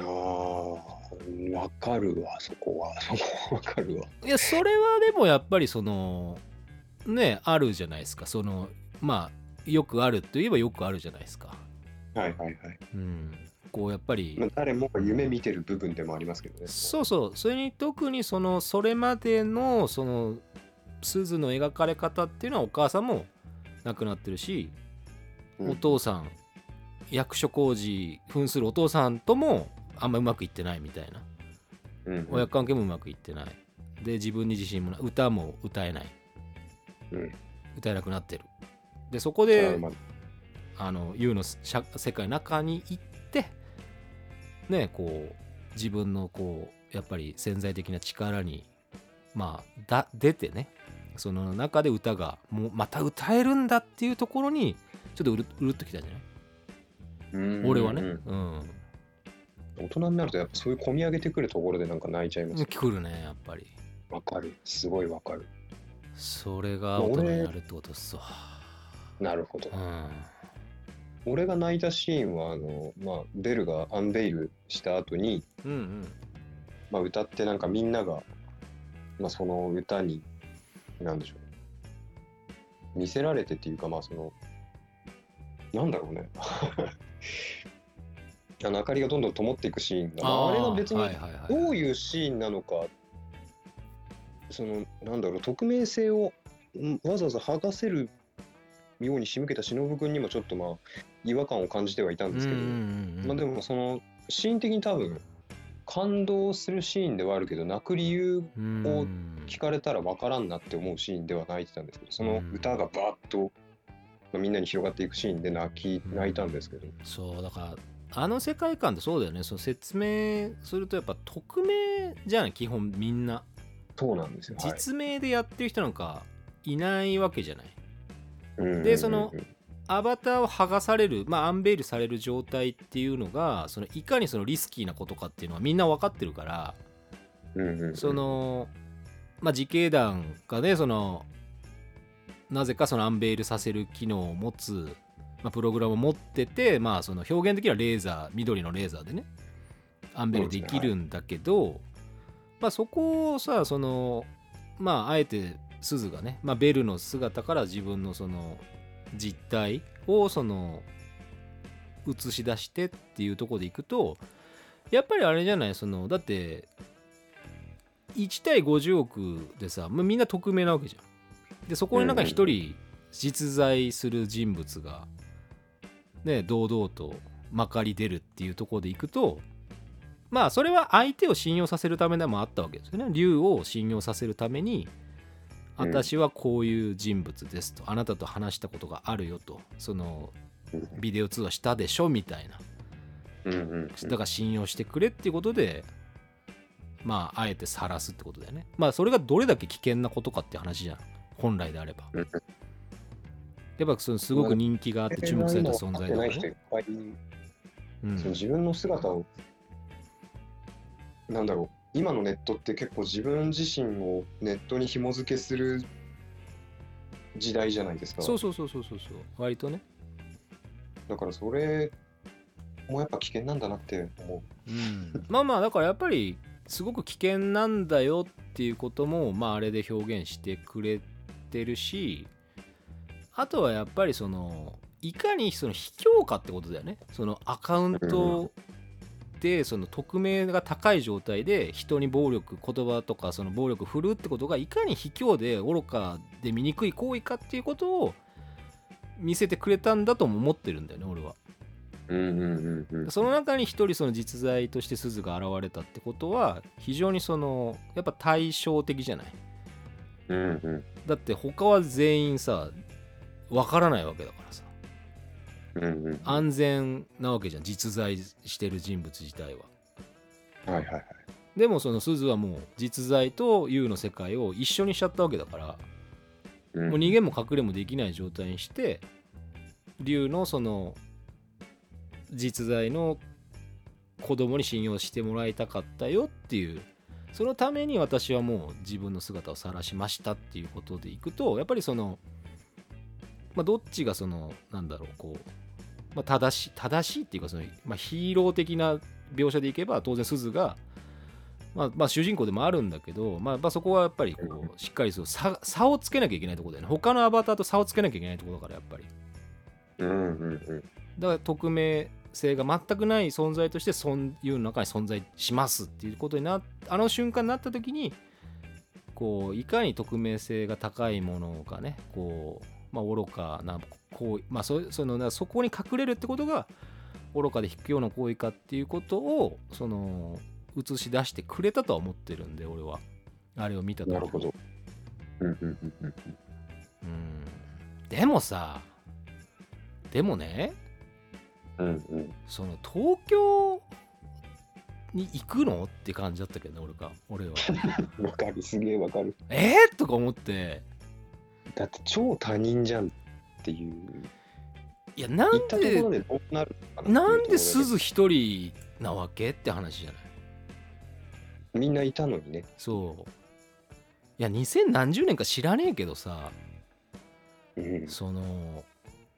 ああ、わかるわ、そこは。そこはわかるわ。いやそれはでもやっぱりそのねあるじゃないですかそのまあよくあるといえばよくあるじゃないですか。はいはいはい。うん。こうやっぱり。まあ、誰もが夢見てる部分でもありますけどね。そうそう。それに特にそのそれまでのその鈴の描かれ方っていうのはお母さんも亡くなってるし、うん。お父さん役所広司扮するお父さんともあんまうまくいってないみたいな。うんうん。親子関係もうまくいってない。で自分に自信もない。歌も歌えない、うん。歌えなくなってるでそこであの U の社世界の中に行ってねこう自分のこうやっぱり潜在的な力にまあだ出てねその中で歌がもうまた歌えるんだっていうところにちょっとうるうるっときたじゃない？うん。俺はね。うん。うん。大人になるとやっぱそういう込み上げてくるところでなんか泣いちゃいます。来るねやっぱり。わかる。すごいわかる。それが大人になるってことっすわなるほど。うん俺が泣いたシーンは、あの、まあ、ベルがアンベイルした後に、うんうんまあ、歌ってなんかみんなが、まあ、その歌に、なんでしょう。見せられてっていうか、まあ、その、なんだろうね。あの明かりがどんどん灯っていくシーンが、まあ、あれが別にどういうシーンなのか、その、なんだろう、匿名性をんわざわざ剥がせるように仕向けた忍君にもちょっとまあ、違和感を感じてはいたんですけど、まあでもその、シーン的に多分、感動するシーンではあるけど、泣く理由うん聞かれたら分からんなって思うシーンでは泣いてたんですけど、その歌がバーッと、まあみんなに広がっていくシーンで泣き、うん。泣いたんですけど、そうだからあの世界観ってそうだよね。その説明するとやっぱ匿名じゃない？基本みんな。そうなんですよ。はい。実名でやってる人なんかいないわけじゃない？でそのアバターを剥がされるまあアンベイルされる状態っていうのがそのいかにそのリスキーなことかっていうのはみんな分かってるからそのまあ自警団がねそのなぜかそのアンベイルさせる機能を持つ、まあ、プログラムを持っててまあその表現的にはレーザー緑のレーザーでねアンベイルできるんだけど、まあそこをさそのまああえてスズがね、まあ、ベルの姿から自分のその実態をその映し出してっていうところでいくとやっぱりあれじゃないそのだって1対50億でさ、まあ、みんな匿名なわけじゃん。でそこになんか一人実在する人物がね堂々とまかり出るっていうところでいくとまあそれは相手を信用させるためでもあったわけですよね。竜を信用させるためにうん私はこういう人物ですと、あなたと話したことがあるよと。そのビデオ通話したでしょみたいな。だから信用してくれっていうことでまああえて晒すってことだよね。まあそれがどれだけ危険なことかって話じゃん。本来であれば。うん。やっぱそのすごく人気があって注目された存在だからねっぱいうん。自分の姿を、なんだろう、今のネットって結構自分自身をネットに紐付けする時代じゃないですか。そうそうそうそうそう。そう割とね。だからそれもやっぱ危険なんだなって思う。ん。まあまあだからやっぱりすごく危険なんだよっていうこともまああれで表現してくれてるしあとはやっぱりそのいかにその卑怯かってことだよね。そのアカウントでその匿名が高い状態で人に暴力言葉とかその暴力振るうってことがいかに卑怯で愚かで醜い行為かっていうことを見せてくれたんだとも思ってるんだよね俺は。その中に一人その実在として鈴が現れたってことは非常にそのやっぱ対照的じゃない？うんうん。だって他は全員さわからないわけだからさ安全なわけじゃん。実在してる人物自体は。はいはいはい。でもその鈴はもう実在と U の世界を一緒にしちゃったわけだから。うん。もう逃げも隠れもできない状態にして竜のその実在の子供に信用してもらいたかったよっていう。そのために私はもう自分の姿を晒しましたっていうことでいくとやっぱりそのまあどっちがそのなんだろうこう、まあ、正しい正しいっていうかその、まあ、ヒーロー的な描写でいけば当然鈴がまあ、まあ主人公でもあるんだけど、まあ、まあそこはやっぱりこうしっかりそう差差をつけなきゃいけないところだよね。他のアバターと差をつけなきゃいけないところだからやっぱり。うんうんうん。だから匿名性が全くない存在としてそういうの中に存在しますっていうことになあの瞬間になった時にこういかに匿名性が高いものがねこう、まあ、愚かな行為まあそそのなそこに隠れるってことが愚かで卑怯な行為かっていうことをその映し出してくれたとは思ってるんで俺は。あれを見た時なるほど。うんうんうんうん。うん。でもさでもねうんうん。その東京に行くの？って感じだったけどね俺か俺は。わかる。すげえわかる。えー、とか思ってだって超他人じゃんっていう。いやなんでなんで鈴一人なわけって話じゃない？みんないたのにね。そう。いや2000何十年か知らねえけどさ。うん。その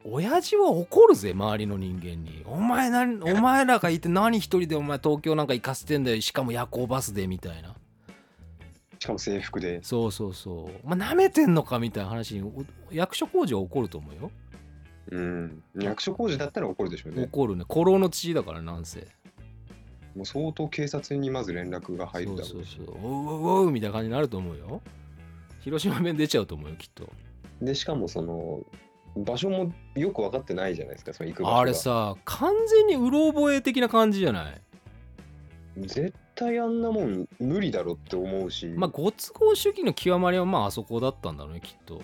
親父は怒るぜ周りの人間に。お前何お前らがいて何一人でお前東京なんか行かせてんだよ。しかも夜行バスでみたいなしかも制服で。そうそうそう。まあ舐めてんのかみたいな話にお役所工事は怒ると思うよ。うん。役所工事だったら怒るでしょうね。怒るね。古老の地だからなんせ。もう相当警察にまず連絡が入るだろそううしそうそう。おうおうおうみたいな感じになると思うよ。広島弁出ちゃうと思うよきっと。でしかもその場所もよく分かってないじゃないですかその行く場所が。あれさ完全にうろ覚え的な感じじゃない？絶対あんなもん無理だろって思うし。まあご都合主義の極まりはまああそこだったんだろうねきっと。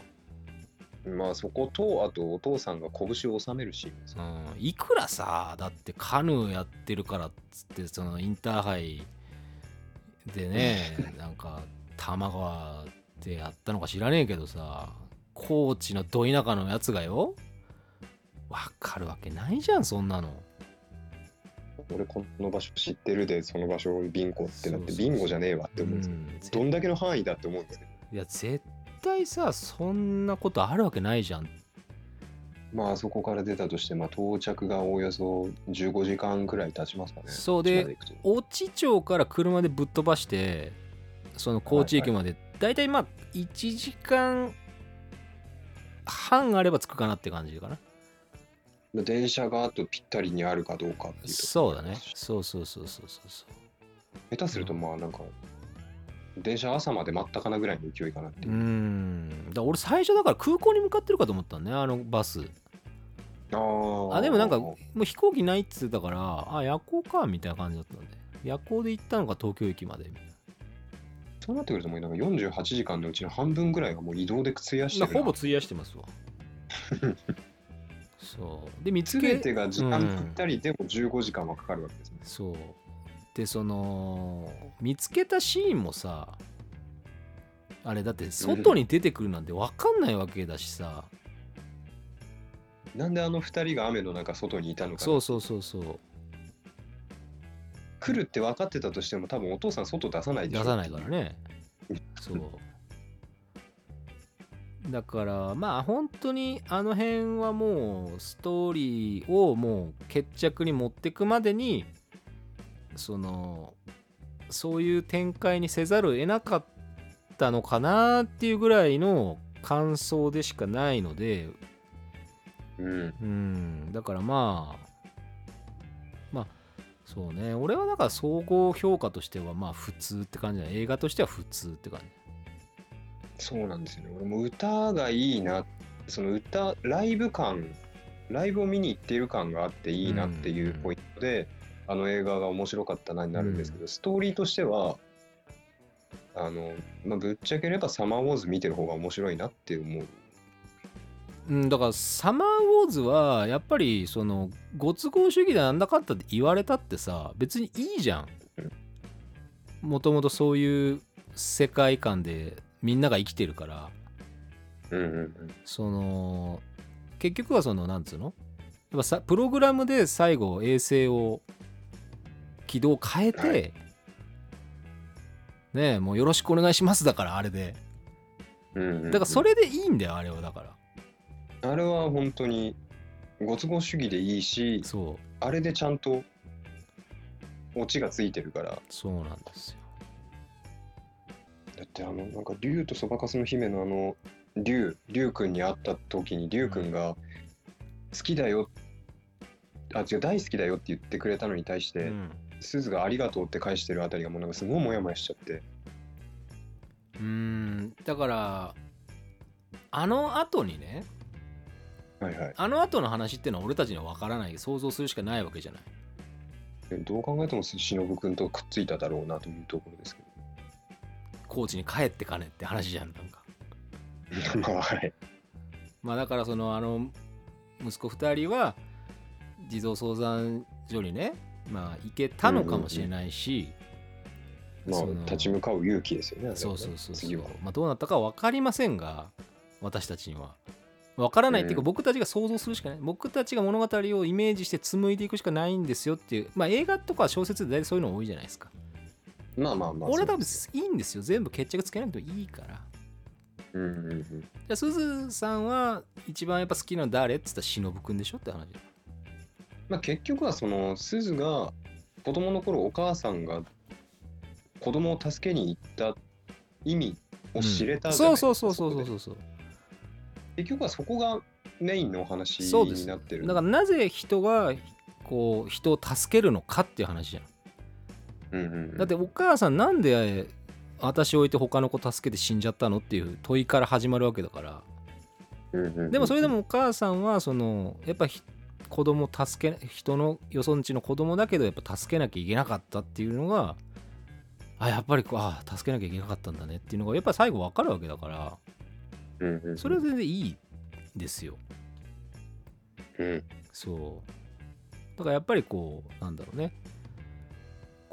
まあそことあとお父さんが拳を収めるシーンですうん、いくらさだってカヌーやってるからっつってそのインターハイでね なんか多摩川でやったのか知らねえけどさ高知のど田舎のやつがよ。わかるわけないじゃんそんなの俺この場所知ってるでその場所ビンゴってなってビンゴじゃねえわって思うんですよ、うんどんだけの範囲だって思うんですけどいや絶対さそんなことあるわけないじゃん。まあそこから出たとして、まあ、到着がおよそ15時間くらい経ちますかね。そうで越智町から車でぶっ飛ばしてその高知駅まで、だいたい。まあ1時間半あれば着くかなって感じかな電車があとぴったりにあるかどうかっていうとそうだね。そうそうそうそうそうそう。下手するとまあなんか電車朝まで待ったかなぐらいの勢いかなっていう。う、ん。だ俺最初だから空港に向かってるかと思ったんねあのバス。あー。あでもなんかもう飛行機ないっつってたからあ夜行かみたいな感じだったんで。夜行で行ったのが東京駅までみたいそうなってくるともうなんか48時間のうちの半分ぐらいはもう移動で費やしてるな。なほぼ費やしてますわ そう。で見つけ全てが時間うんぴったりでも15時間はかかるわけですね、そう。でその見つけたシーンもさあれだって外に出てくるなんて分かんないわけだしさ、なんであの2人が雨の中外にいたのか。そうそうそうそう。来るって分かってたとしても多分お父さん外出さないでしょ。出さないからね。そうだからまあ本当にあの辺はもうストーリーをもう決着に持ってくまでにそのそういう展開にせざるを得なかったのかなっていうぐらいの感想でしかないのでうん。うん。だからまあまあそうね。俺はだから総合評価としてはまあ普通って感じだ映画としては普通って感じそうなんですよね。俺も歌がいいな、その歌、ライブ感、ライブを見に行っている感があっていいなっていうポイントで、あの映画が面白かったなになるんですけど、ストーリーとしては、あの、まあ、ぶっちゃければサマーウォーズ見てる方が面白いなって思う。うんだからサマーウォーズはやっぱりそのご都合主義でなんだかんだって言われたってさ別にいいじゃんもともとそういう世界観でみんなが生きてるからうんうんうん。その結局はそのなんつうの？やっぱさプログラムで最後衛星を軌道を変えて、はい。ねえもうよろしくお願いしますだからあれで。うんうんうん。だからそれでいいんだよあれはだから。あれは本当にご都合主義でいいし、そう。あれでちゃんとオチがついてるから。そうなんですよだってあの、なんか竜とそばかすの姫のあの、竜、竜くんに会った時に竜くんが好きだよ、あ、違う、大好きだよって言ってくれたのに対して、うん。すずがありがとうって返してるあたりがもうなんかすごいモヤモヤしちゃって。うーん。だからあの後にねはいはい。あの後の話ってのは俺たちには分からない。想像するしかないわけじゃない。でどう考えても忍くんとくっついただろうなというところですけ高知に帰ってかねって話じゃんなんかど。まあはい。まあだからそのあの息子2人は児童相談所にねまあ行けたのかもしれないし、まあ立ち向かう勇気ですよね。そうそうそうそう。まあどうなったかは分かりませんが私たちには分からないっていうか、うん僕たちが想像するしかない僕たちが物語をイメージして紡いでいくしかないんですよっていうまあ映画とか小説で大体そういうの多いじゃないですかまあまあまあ。俺は多分いいんですよ。全部決着つけなくてもいいから。うんうんうん。じゃあすずさんは一番やっぱ好きなの誰っつったら忍くんでしょって話。まあ、結局はそのすずが子供の頃お母さんが子供を助けに行った意味を知れたうですかそうそうそうそうそうそう。結局はそこがメインのお話になってる。だからなぜ人がこう人を助けるのかっていう話じゃんうんうんうん。だってお母さんなんで私を置いて他の子助けて死んじゃったのっていう問いから始まるわけだから。うんうんうんでもそれでもお母さんはそのやっぱひ子供を助け人のよそんちの子供だけどやっぱ助けなきゃいけなかったっていうのがあやっぱりこうあ助けなきゃいけなかったんだねっていうのがやっぱり最後分かるわけだから。うんうんうん。それは全然いいですよ。うん。そう。だからやっぱりこうなんだろうね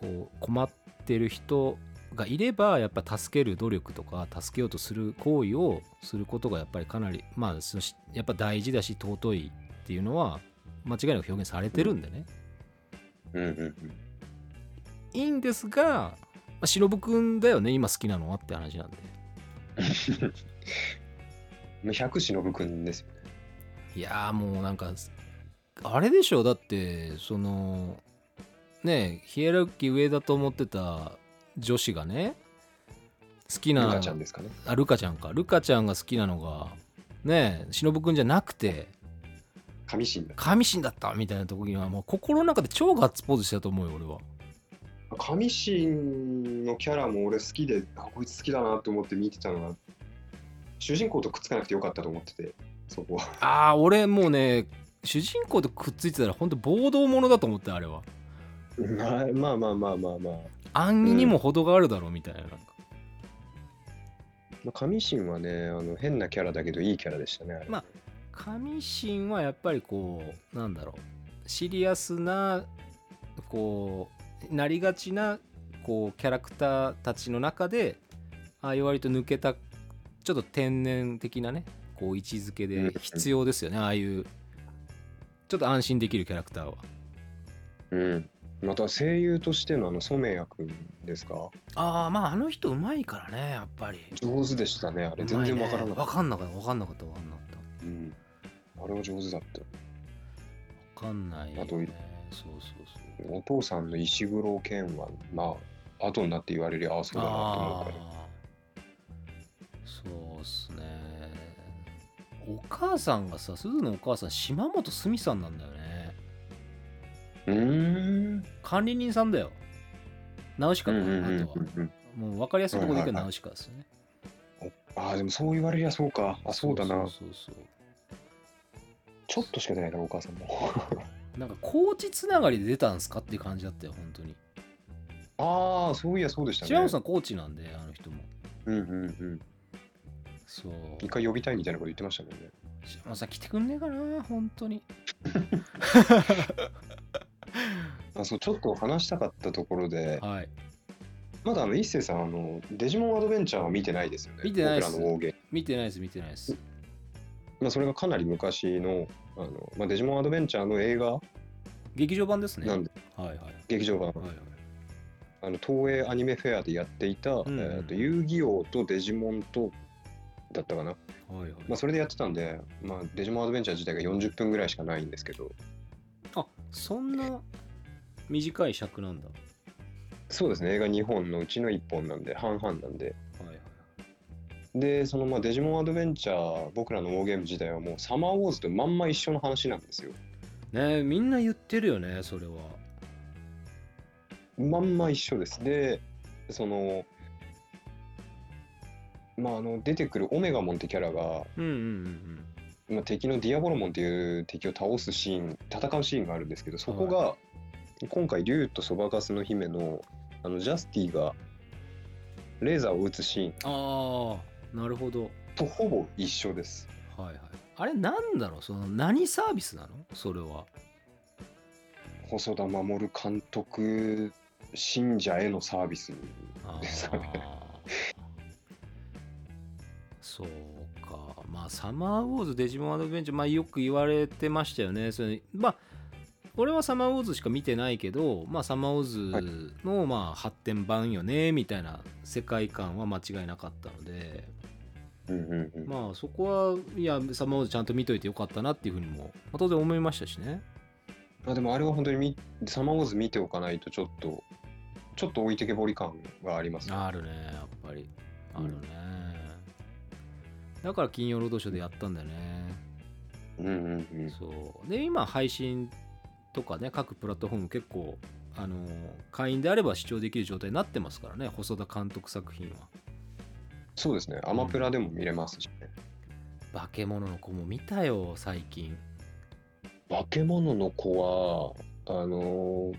こう困ってる人がいればやっぱ助ける努力とか助けようとする行為をすることがやっぱりかなりまあそしやっぱ大事だし尊いっていうのは間違いなく表現されてるんでね、うんうんうん。いいんですが、まあ、忍くんだよね今好きなのはって話なんで。もう100忍くんですよね。いやーもうなんかあれでしょだってそのねヒエラルキー上だと思ってた女子がね好きなルカちゃんですかね。あルカちゃんか。ルカちゃんが好きなのがね忍くんじゃなくて神神だ。神神だったみたいな時にはもう心の中で超ガッツポーズしたと思うよ俺は。神神のキャラも俺好きであこいつ好きだなと思って見てたのが主人公とくっつかなくてよかったと思っててそこは。ああ俺もうね主人公とくっついてたら本当暴動者だと思ってあれはまあまあまあまあまあまあ。暗義にも程があるだろうみたいな。なん。かまあ、神神はねあの変なキャラだけどいいキャラでしたねあれ。まあ神神はやっぱりこうなんだろう。シリアスなこうなりがちなこうキャラクターたちの中でああいう割と抜けたちょっと天然的なねこう位置づけで必要ですよねああいう。ちょっと安心できるキャラクターは。うんまた声優としてのあの染谷君ですか？ああまああの人うまいからねやっぱり。上手でしたねあれ。全然わからなかった、分かんなかった分かんなかった分かんなかった。うん、あれは上手だった分かんないよね。あとそうそうそう。お父さんの石黒賢はまあ後になって言われりゃああそうだなと思うから。そうっすね。お母さんがさ鈴のお母さん島本すみさんなんだよねうーん。管理人さんだよナウシカか、うんうんうんあとはうんもう分かりやすいところでいはいはいナウシカですよね、ああ、でもそう言われりゃそうか。あ、そうだな。そうそうちょっとしか出ないから、お母さんも。なんかコーチつながりで出たんすかっていう感じだったよ本当にああ、そういや、そうでしたね。島本さんコーチなんであの人もうんうんうん。そう一回呼びたいみたいなこと言ってましたもんね。島本さん来てくんねえかな本当に あそうちょっと話したかったところで、はい。まだあの一星さんあの、デジモンアドベンチャーは見てないですよね。見てないです。僕らの大ゲ見てないです見てないです。まあ、それがかなり昔のあの、まあ、デジモンアドベンチャーの映画。劇場版ですね。なんで、はいはい。劇場版、はいはい。あの東映アニメフェアでやっていた、んえーと遊戯王とデジモンとだったかな、はいはい。まあ、それでやってたんで、まあ、デジモンアドベンチャー自体が40分ぐらいしかないんですけど、あそんな短い尺なんだ。そうですね、映画2本のうちの1本なんで、半々なんで、はいはいで、そのまあデジモンアドベンチャー、僕らのウォーゲーム自体はもうサマーウォーズとまんま一緒の話なんですよ。ねえみんな言ってるよねそれは。まんま一緒です。で、その、まあ、あの出てくるオメガモンってキャラが、うんうんうんまあ、敵のディアボロモンっていう敵を倒すシーン戦うシーンがあるんですけどそこが、今回竜とそばかすの姫のあのジャスティがレーザーを撃つシーン。ああなるほど。とほぼ一緒です。はいはい。あれなんだろう？その何サービスなの？それは。細田守監督信者へのサービスあですかね。ー。そうか。まあサマーウォーズデジモンアドベンチャーまあよく言われてましたよね。それまあ俺はサマーウォーズしか見てないけどまあサマーウォーズのまあ発展版よねみたいな世界観は間違いなかったのでうんうんうん。まあそこはいやサマーウォーズちゃんと見といてよかったなっていうふうにも、まあ当然思いましたしね。まあ、でもあれは本当にみサマーウォーズ見ておかないとちょっとちょっと置いてけぼり感がありますね。あるねやっぱり。あるね、だから金曜ロードショーでやったんだよね。うんうんうん。そう。で今配信とかね各プラットフォーム結構あの会員であれば視聴できる状態になってますからね細田監督作品は。そうですね、アマプラでも見れますしね。化け物の子も見たよ最近。化け物の子は、あのー、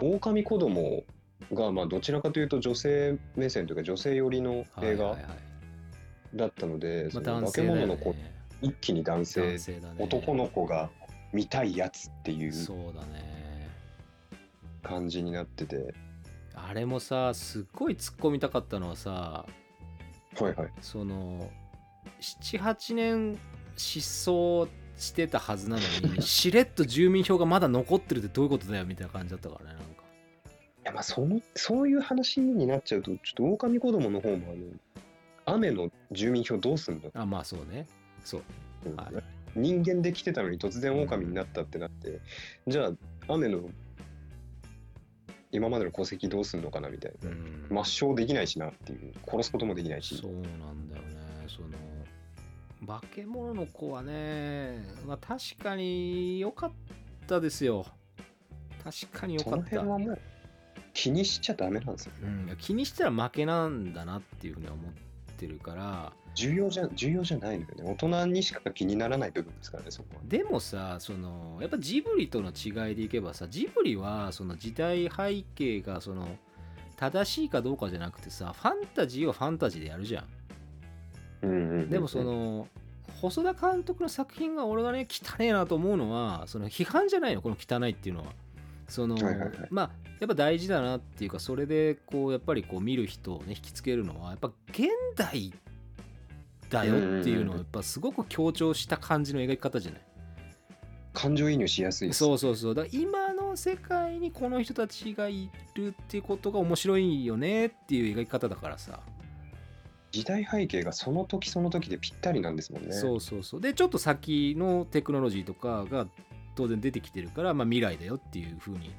狼子供が、まあ、どちらかというと女性目線というか女性寄りの映画はいはいはい。だったので、そまあ、の化け男性だよ物の子、ね一気に男性ね。男の子が見たいやつっていうそうだね。感じになってて、あれもさすっごい突っ込みたかったのはさはいはい。その78年失踪してたはずなのに しれっと住民票がまだ残ってるってどういうことだよみたいな感じだったからねなんか。いやまあそのそういう話になっちゃうと、ちょっと狼子供の方もあの雨の住民票どうすんの、あまあそうね。そう。うん。はい人間で来てたのに突然狼になったってなって、じゃあ雨の今までの戸籍どうすんのかなみたいな、うん。抹消できないしなっていう。殺すこともできないし。そうなんだよね。その化け物の子はねまあ確かに良かったですよ。確かに良かった。辺はもう気にしちゃダメなんですようん、気にしたら負けなんだなっていうふうには思ってるから重要じゃ重要じゃないのよね。大人にしか気にならない部分ですからねそこはでもさそのやっぱジブリとの違いでいけばさジブリはその時代背景がその正しいかどうかじゃなくてさファンタジーはファンタジーでやるじゃん。うんうんうんうん。でもその細田監督の作品が俺がね汚えなと思うのはその批判じゃないのこの汚いっていうのは。その、はいはいはい。まあやっぱ大事だなっていうかそれでこうやっぱりこう見る人をね引きつけるのはやっぱ現代だよっていうのをやっぱすごく強調した感じの描き方じゃない？感情移入しやすいそうそうそう。だから今の世界にこの人たちがいるっていうことが面白いよねっていう描き方だからさ、時代背景がその時その時でぴったりなんですもんね。そうそうそう。でちょっと先のテクノロジーとかが当然出てきてるから、まあ、未来だよっていうふうに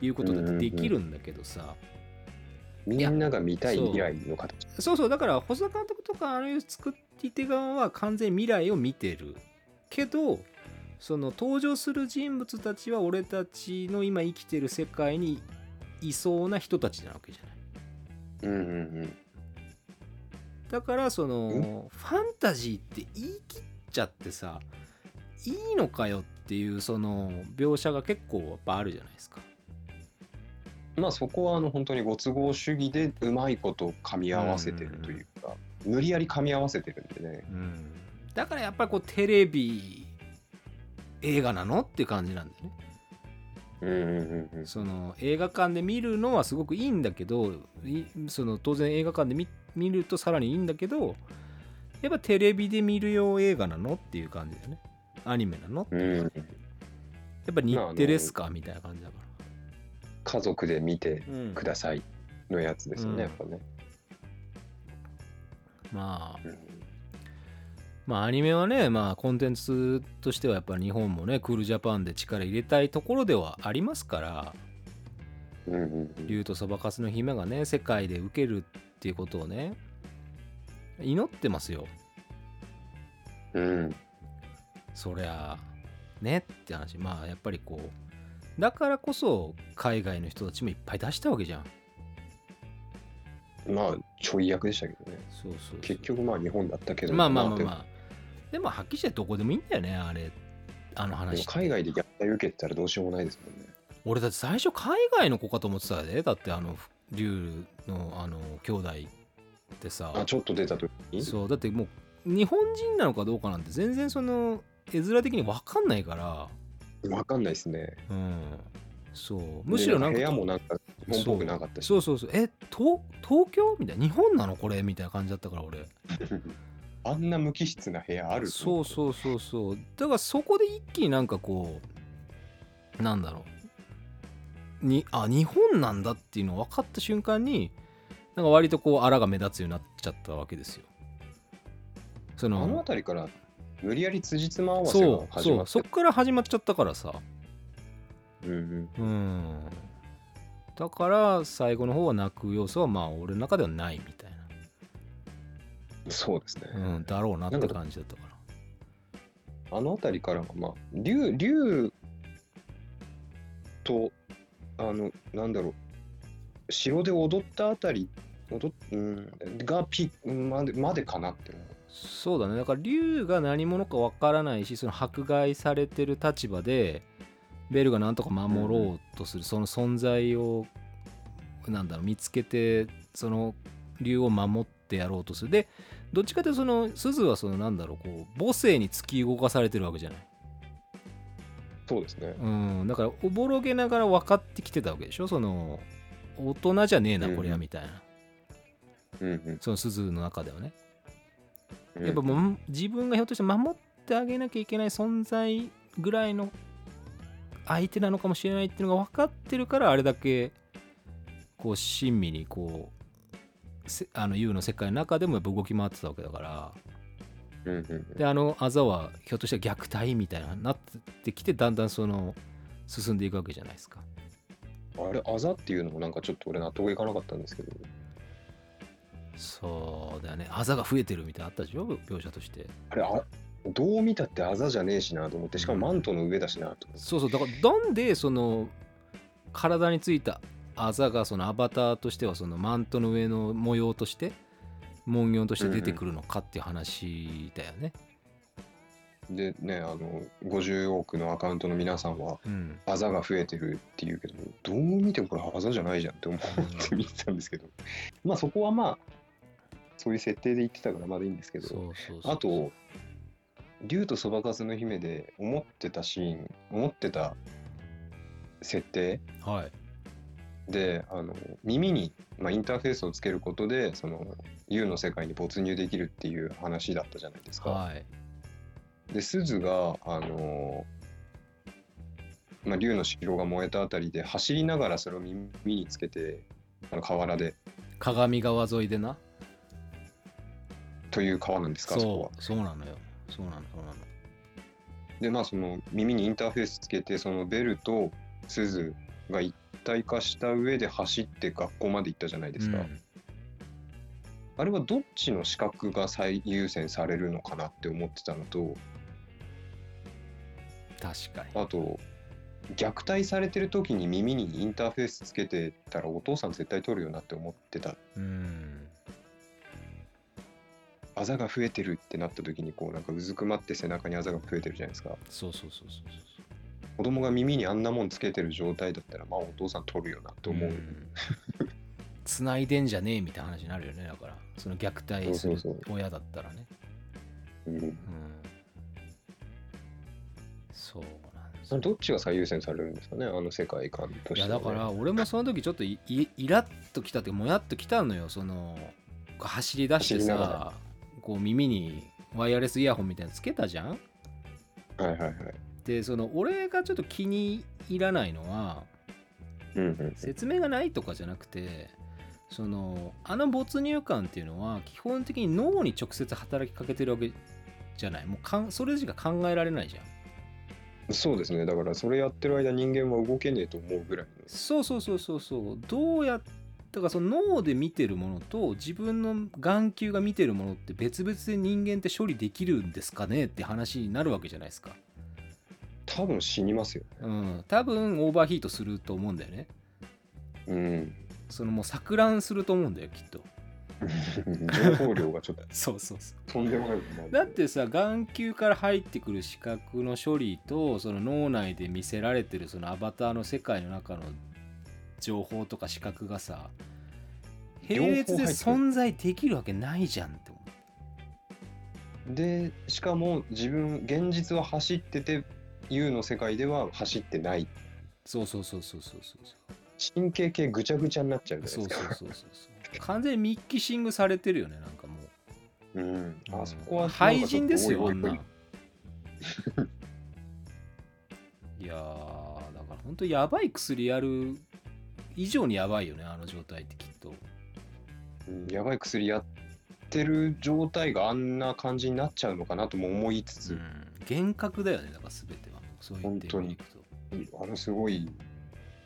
言うことだってできるんだけどさ、みんなが見たいそう未来の形。そうそうだから細田監督とかああいう作り手側は完全に未来を見てるけどその登場する人物たちは俺たちの今生きてる世界にいそうな人たちなわけじゃない。うんうんうん。だからその、うん？ファンタジーって言い切っちゃってさいいのかよっていうその描写が結構やっぱあるじゃないですかまあそこはあの本当にご都合主義でうまいこと噛み合わせてるというか、無理やり噛み合わせてるんでね。うん。だからやっぱりこうテレビ映画なのっていう感じなんだよね。その映画館で見るのはすごくいいんだけどいその当然映画館で見見るとさらにいいんだけどやっぱテレビで見る用映画なのっていう感じだよね。アニメなのうん。やっぱ日テレっすか？みたいな感じだか家族で見てくださいのやつですよね、うん。やっぱね。まあ。うん。まあアニメはねまあコンテンツとしてはやっぱ日本もねクールジャパンで力入れたいところではありますからうんうんうん。竜とそばかすの姫がね世界で受けるっていうことをね祈ってますよ。うん。そりゃねって話。まあやっぱりこうだからこそ海外の人たちもいっぱい出したわけじゃん。まあちょい役でしたけどね。そうそう結局まあ日本だったけど。まあまあまあでまあでもはっきりしてどこでもいいんだよねあれ。あの話。海外で虐待受けてたらどうしようもないですもんね。俺だって最初海外の子かと思ってたで。だってあの竜のあの兄弟ってさ。あちょっと出た時に？そう。だってもう日本人なのかどうかなんて全然その絵面的に分かんないからわかんないですね。うん。そう。むしろなんかで部屋もなんか日本っぽくなかったし。そうそうそう。え東東京？みたいな。日本なのこれ？みたいな感じだったから俺。あんな無機質な部屋ある？そうそうそうそう。だからそこで一気になんかこうなんだろう。にあ日本なんだっていうの分かった瞬間になんか割とこうあらが目立つようになっちゃったわけですよ。そあのの辺りから無理やり辻褄合わせがそう始まってそうそっから始まっちゃったからさ。うんうん。うん。だから最後の方は泣く要素はまあ俺の中ではないみたいそうですね。な、うん、だろうなって感じだったから。あの辺りからはまあ竜竜とあのなんだろう城で踊ったあたり踊っ、うん、がピうんまでまでかなって思う。そうだね。だから竜が何者かわからないしその迫害されてる立場でベルがなんとか守ろうとする、その存在をなんだろう見つけてその竜を守ってやろうとする。でどっちかというとその鈴はそのなんだろうこう母性に突き動かされてるわけじゃない。そうですね。うん、だからおぼろげながら分かってきてたわけでしょ？その大人じゃねえなうんこりゃみたいな、うんうん。その鈴の中ではね。うんやっぱもう自分がひょっとして守ってあげなきゃいけない存在ぐらいの相手なのかもしれないっていうのが分かってるからあれだけこう親身にこうせあの U の世界の中でもやっぱ動き回ってたわけだから。うんうんうん。であのあざはひょっとしたら虐待みたいななってきてだんだんその進んでいくわけじゃないですか。あれあざっていうのもなんかちょっと俺納得いかなかったんですけどそうだよね。あざが増えてるみたいなのあったでしょ？描写として。あれあどう見たってあざじゃねえしなと思ってしかもマントの上だしなと思って。そうそう。だからなんでその体についたあざがそのアバターとしてはそのマントの上の模様として文様として出てくるのかっていう話だよね。でねあの50億のアカウントの皆さんはうん、あざが増えてるっていうけどどう見てもこれあざじゃないじゃんって思って見てたんですけど。まあそこはまあそういう設定で言ってたからまだいいんですけどあと竜とそばかすの姫で思ってたシーン思ってた設定はい。であの耳に、まあ、インターフェースをつけることでその U の世界に没入できるっていう話だったじゃないですか。はい。で鈴があのまあ、竜の城が燃えたあたりで走りながらそれを耳につけてあの河原で。鏡川沿いでなという川なんですかあそこは。そうそうなのよ。そうなのそうなの。でまあその耳にインターフェースつけてそのベルと鈴が一体化した上で走って学校まで行ったじゃないですか、うん。あれはどっちの資格が最優先されるのかなって思ってたのと確かに。あと虐待されてる時に耳にインターフェースつけてたらお父さん絶対取るよなって思ってた。うんあざが増えてるってなった時にこうなんかうずくまって背中にあざが増えてるじゃないですか。そうそうそうそうそう。子供が耳にあんなもんつけてる状態だったらまあお父さん取るよなと思う、ん。繋いでんじゃねえみたいな話になるよねだから。その虐待する親だったらね。うん。うん。そうなんですよ。どっちが最優先されるんですかねあの世界観として。はね、いやだから俺もその時ちょっとイラッときたってもやっときたのよその走り出してさこう耳にワイヤレスイヤホンみたいなのつけたじゃん？はいはいはい。でその俺がちょっと気に入らないのはうんうん説明がないとかじゃなくてそのあの没入感っていうのは基本的に脳に直接働きかけてるわけじゃない。もうかんそれしか考えられないじゃん。そうですね。だからそれやってる間人間は動けねえと思うぐらいの。そうそうそうそうそう。どうやだからその脳で見てるものと自分の眼球が見てるものって別々で人間って処理できるんですかねって話になるわけじゃないですか。多分死にますよ。うん。多分オーバーヒートすると思うんだよね。うんそのもう錯乱すると思うんだよきっと。情報量がちょっと。そうそうそう。とんでもないだってさ眼球から入ってくる視覚の処理とその脳内で見せられてるそのアバターの世界の中の情報とか視覚がさ並列で存在できるわけないじゃんって思う。でしかも自分現実は走ってて U の世界では走ってない。そうそうそうそうそうそう神経系ぐちゃぐちゃになっちゃうじゃそうないですか。そうそうそうそう完全にミッキシングされてるよねなんかもう。うん。うん。あそこは廃人ですよあいやーだから本当やばい薬やる以上にやばいよねあの状態ってきっと。うんやばい薬やってる状態があんな感じになっちゃうのかなとも思いつつ、うん。幻覚だよねだから全ては。そう言ってみると。あのすごい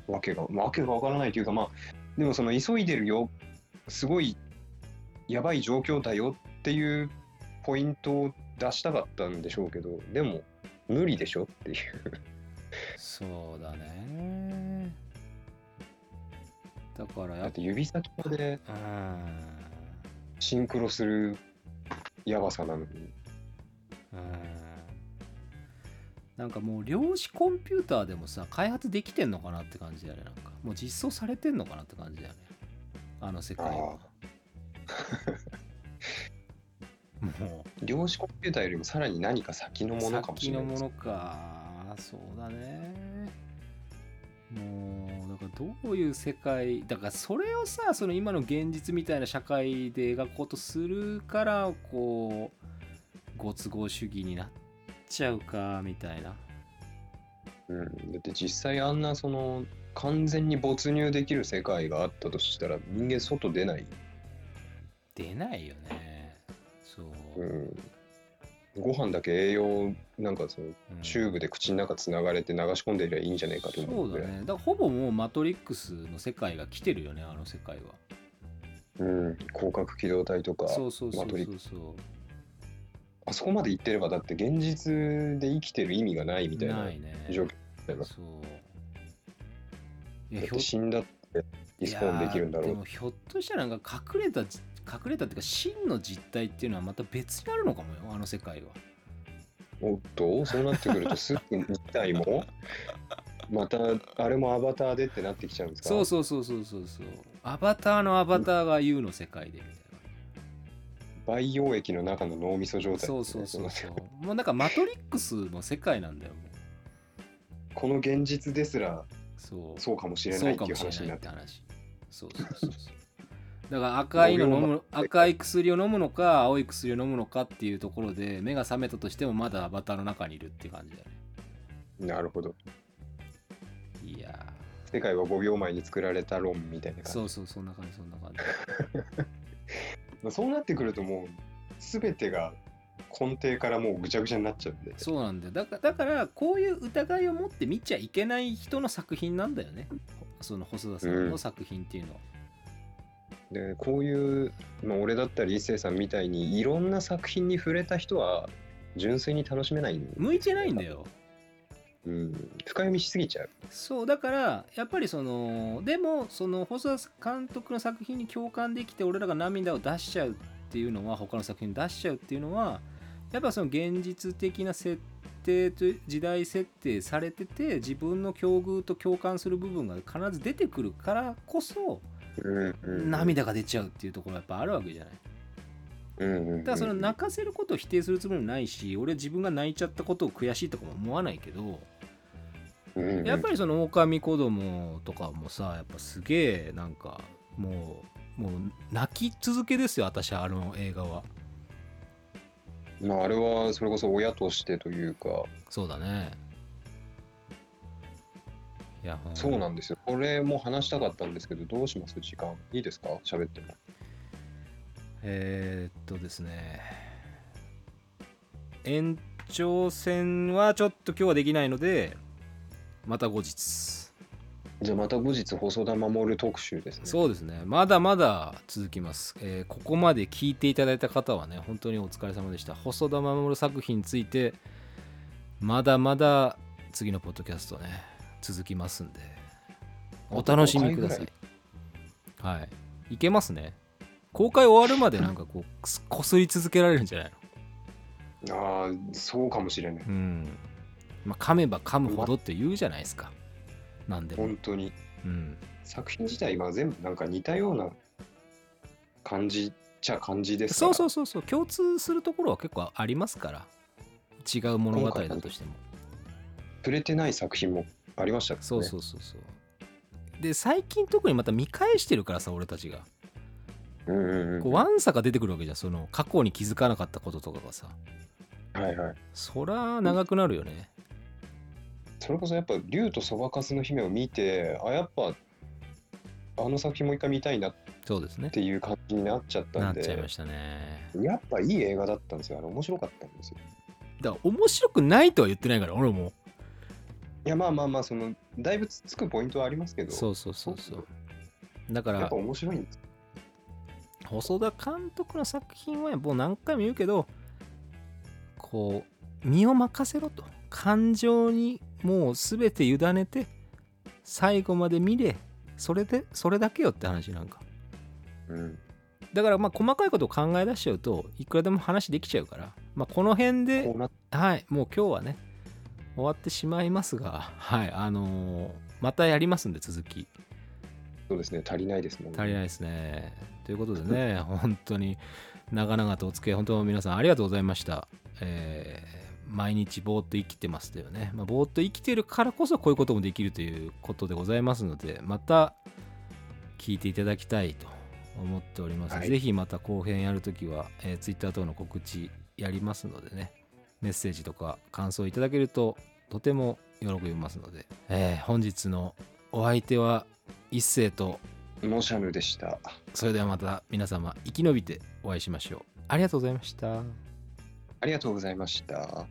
わけがわけがわからないというかまあでもその急いでるよ。すごいやばい状況だよっていうポイントを出したかったんでしょうけどでも無理でしょっていう。そうだねだからやっぱだって指先までうん。シンクロするやばさなのに。うん。なんかもう量子コンピューターでもさ開発できてんのかなって感じだよねなんか。もう実装されてんのかなって感じだよね。あの世界は。も量子コンピューターよりもさらに何か先のうものかもしれない先のものか。そうだね。もうどういう世界だからそれをさその今の現実みたいな社会で描こうとするからこうご都合主義になっちゃうかみたいな。うん、だって実際あんなその完全に没入できる世界があったとしたら人間外出ない、出ないよね。そう、うん、ご飯だけ栄養なんかそのうん。チューブで口の中つながれて流し込んでいりゃいいんじゃないかと思そううぐらい。だね。だからほぼもうマトリックスの世界が来てるよねあの世界は。うん、広角機動隊とかそうそうそうマトリックそうそうあそこまで行ってればだって現実で生きてる意味がないみたいな状況だよな。そう。だって死んだってリスポーンできるんだろう。でもひょっとしたらなんか隠れたじ隠れたっていうか真の実態っていうのはまた別にあるのかもよあの世界は。おっとそうなってくるとスープ自体も またあれもアバターでってなってきちゃうんですか？そうそうそうそうそうそう。アバターのアバターが U の世界でみたい培養液の中の脳みそ状態なそうそうそうのそう。もうなんかマトリックスの世界なんだよこの現実ですらそう。そうかもしれそないうっていう話になって。って話。そうそうそうそうだから赤いの飲む赤い薬を飲むのか青い薬を飲むのかっていうところで目が覚めたとしてもまだアバターの中にいるって感じだよね。なるほど。いや世界は5秒前に作られた論みたいなー感じ。そうそうそんな感じそんな感じ。まあ そうなってくるともう全てが根底からもうぐちゃぐちゃになっちゃうんで。そうなんだよ。だからだからこういう疑いを持って見ちゃいけない人の作品なんだよね。その細田さんの作品っていうのは、でこういう、まあ、俺だったり一星さんみたいにいろんな作品に触れた人は純粋に楽しめないん向いてないんだよ。うん、深読みしすぎちゃう。そうだからやっぱりそのでもその細田監督の作品に共感できて俺らが涙を出しちゃうっていうのは他の作品に出しちゃうっていうのはやっぱその現実的な設定と時代設定されてて自分の境遇と共感する部分が必ず出てくるからこそ涙が出ちゃうっていうところがやっぱあるわけじゃない。だからその泣かせることを否定するつもりもないし俺自分が泣いちゃったことを悔しいとかも思わないけどやっぱりその狼子供とかもさやっぱすげえなんかもうもう泣き続けですよ私あの映画は。まあ、あれはそれこそ親としてというか、そうだねいやそうなんですよ。これも話したかったんですけど、どうします？時間。いいですか？喋っても。えーっとですね延長戦はちょっと今日はできないのでまた後日じゃあまた後日、細田守特集ですね。そうですねまだまだ続きます、えーここまで聞いていただいた方はね本当にお疲れ様でした細田守作品についてまだまだ次のポッドキャストね続きますんで。お楽しみください。はい。いけますね。公開終わるまでなんかこうこすり続けられるんじゃないの？ああ、そうかもしれない。うん。まあ噛めば噛むほどって言うじゃないですか。なんでも。本当に。うん。作品自体は全部なんか似たような感じっちゃ感じですかそらうそうそうそう。共通するところは結構ありますから。違う物語だとしても。触れてない作品もありましたね。そうそうそうそうで最近特にまた見返してるからさ俺たちがうんうんうん。こうワンサが出てくるわけじゃんその過去に気づかなかったこととかがさはいはい。そら長くなるよねそれこそやっぱ竜とそばかすの姫を見て、あ、やっぱあの作品もう一回見たいなっそうですねていう感じになっちゃったなんっで、ちゃいましたねやっぱいい映画だったんですよ。あれ面白かったんですよ。だから面白くないとは言ってないから俺もいやまあまあまあそのだいぶつつくポイントはありますけど、そうそうそうそうだからやっぱ面白いんです。細田監督の作品はもう何回も言うけどこう身を任せろと感情にもう全て委ねて最後まで見れそれでそれだけよって話なんかうん。だからまあ細かいことを考え出しちゃうといくらでも話できちゃうから、まあ、この辺ではいもう今日はね終わってしまいますがはいあのーまたやりますんで続きそうですね、足りないですもんね。足りないですね。ということでね、本当に長々とお付き合い、本当皆さんありがとうございました。えー毎日ぼーっと生きてますというね、まあ、ぼーっと生きてるからこそこういうこともできるということでございますので、また聞いていただきたいと思っております。はいぜひまた後編やるときは、えー、Twitter 等の告知やりますのでね、メッセージとか感想いただけるととても喜びますので、えー本日のお相手は一斉とモシャムでした。それではまた皆様生き延びてお会いしましょう。ありがとうございました。ありがとうございました。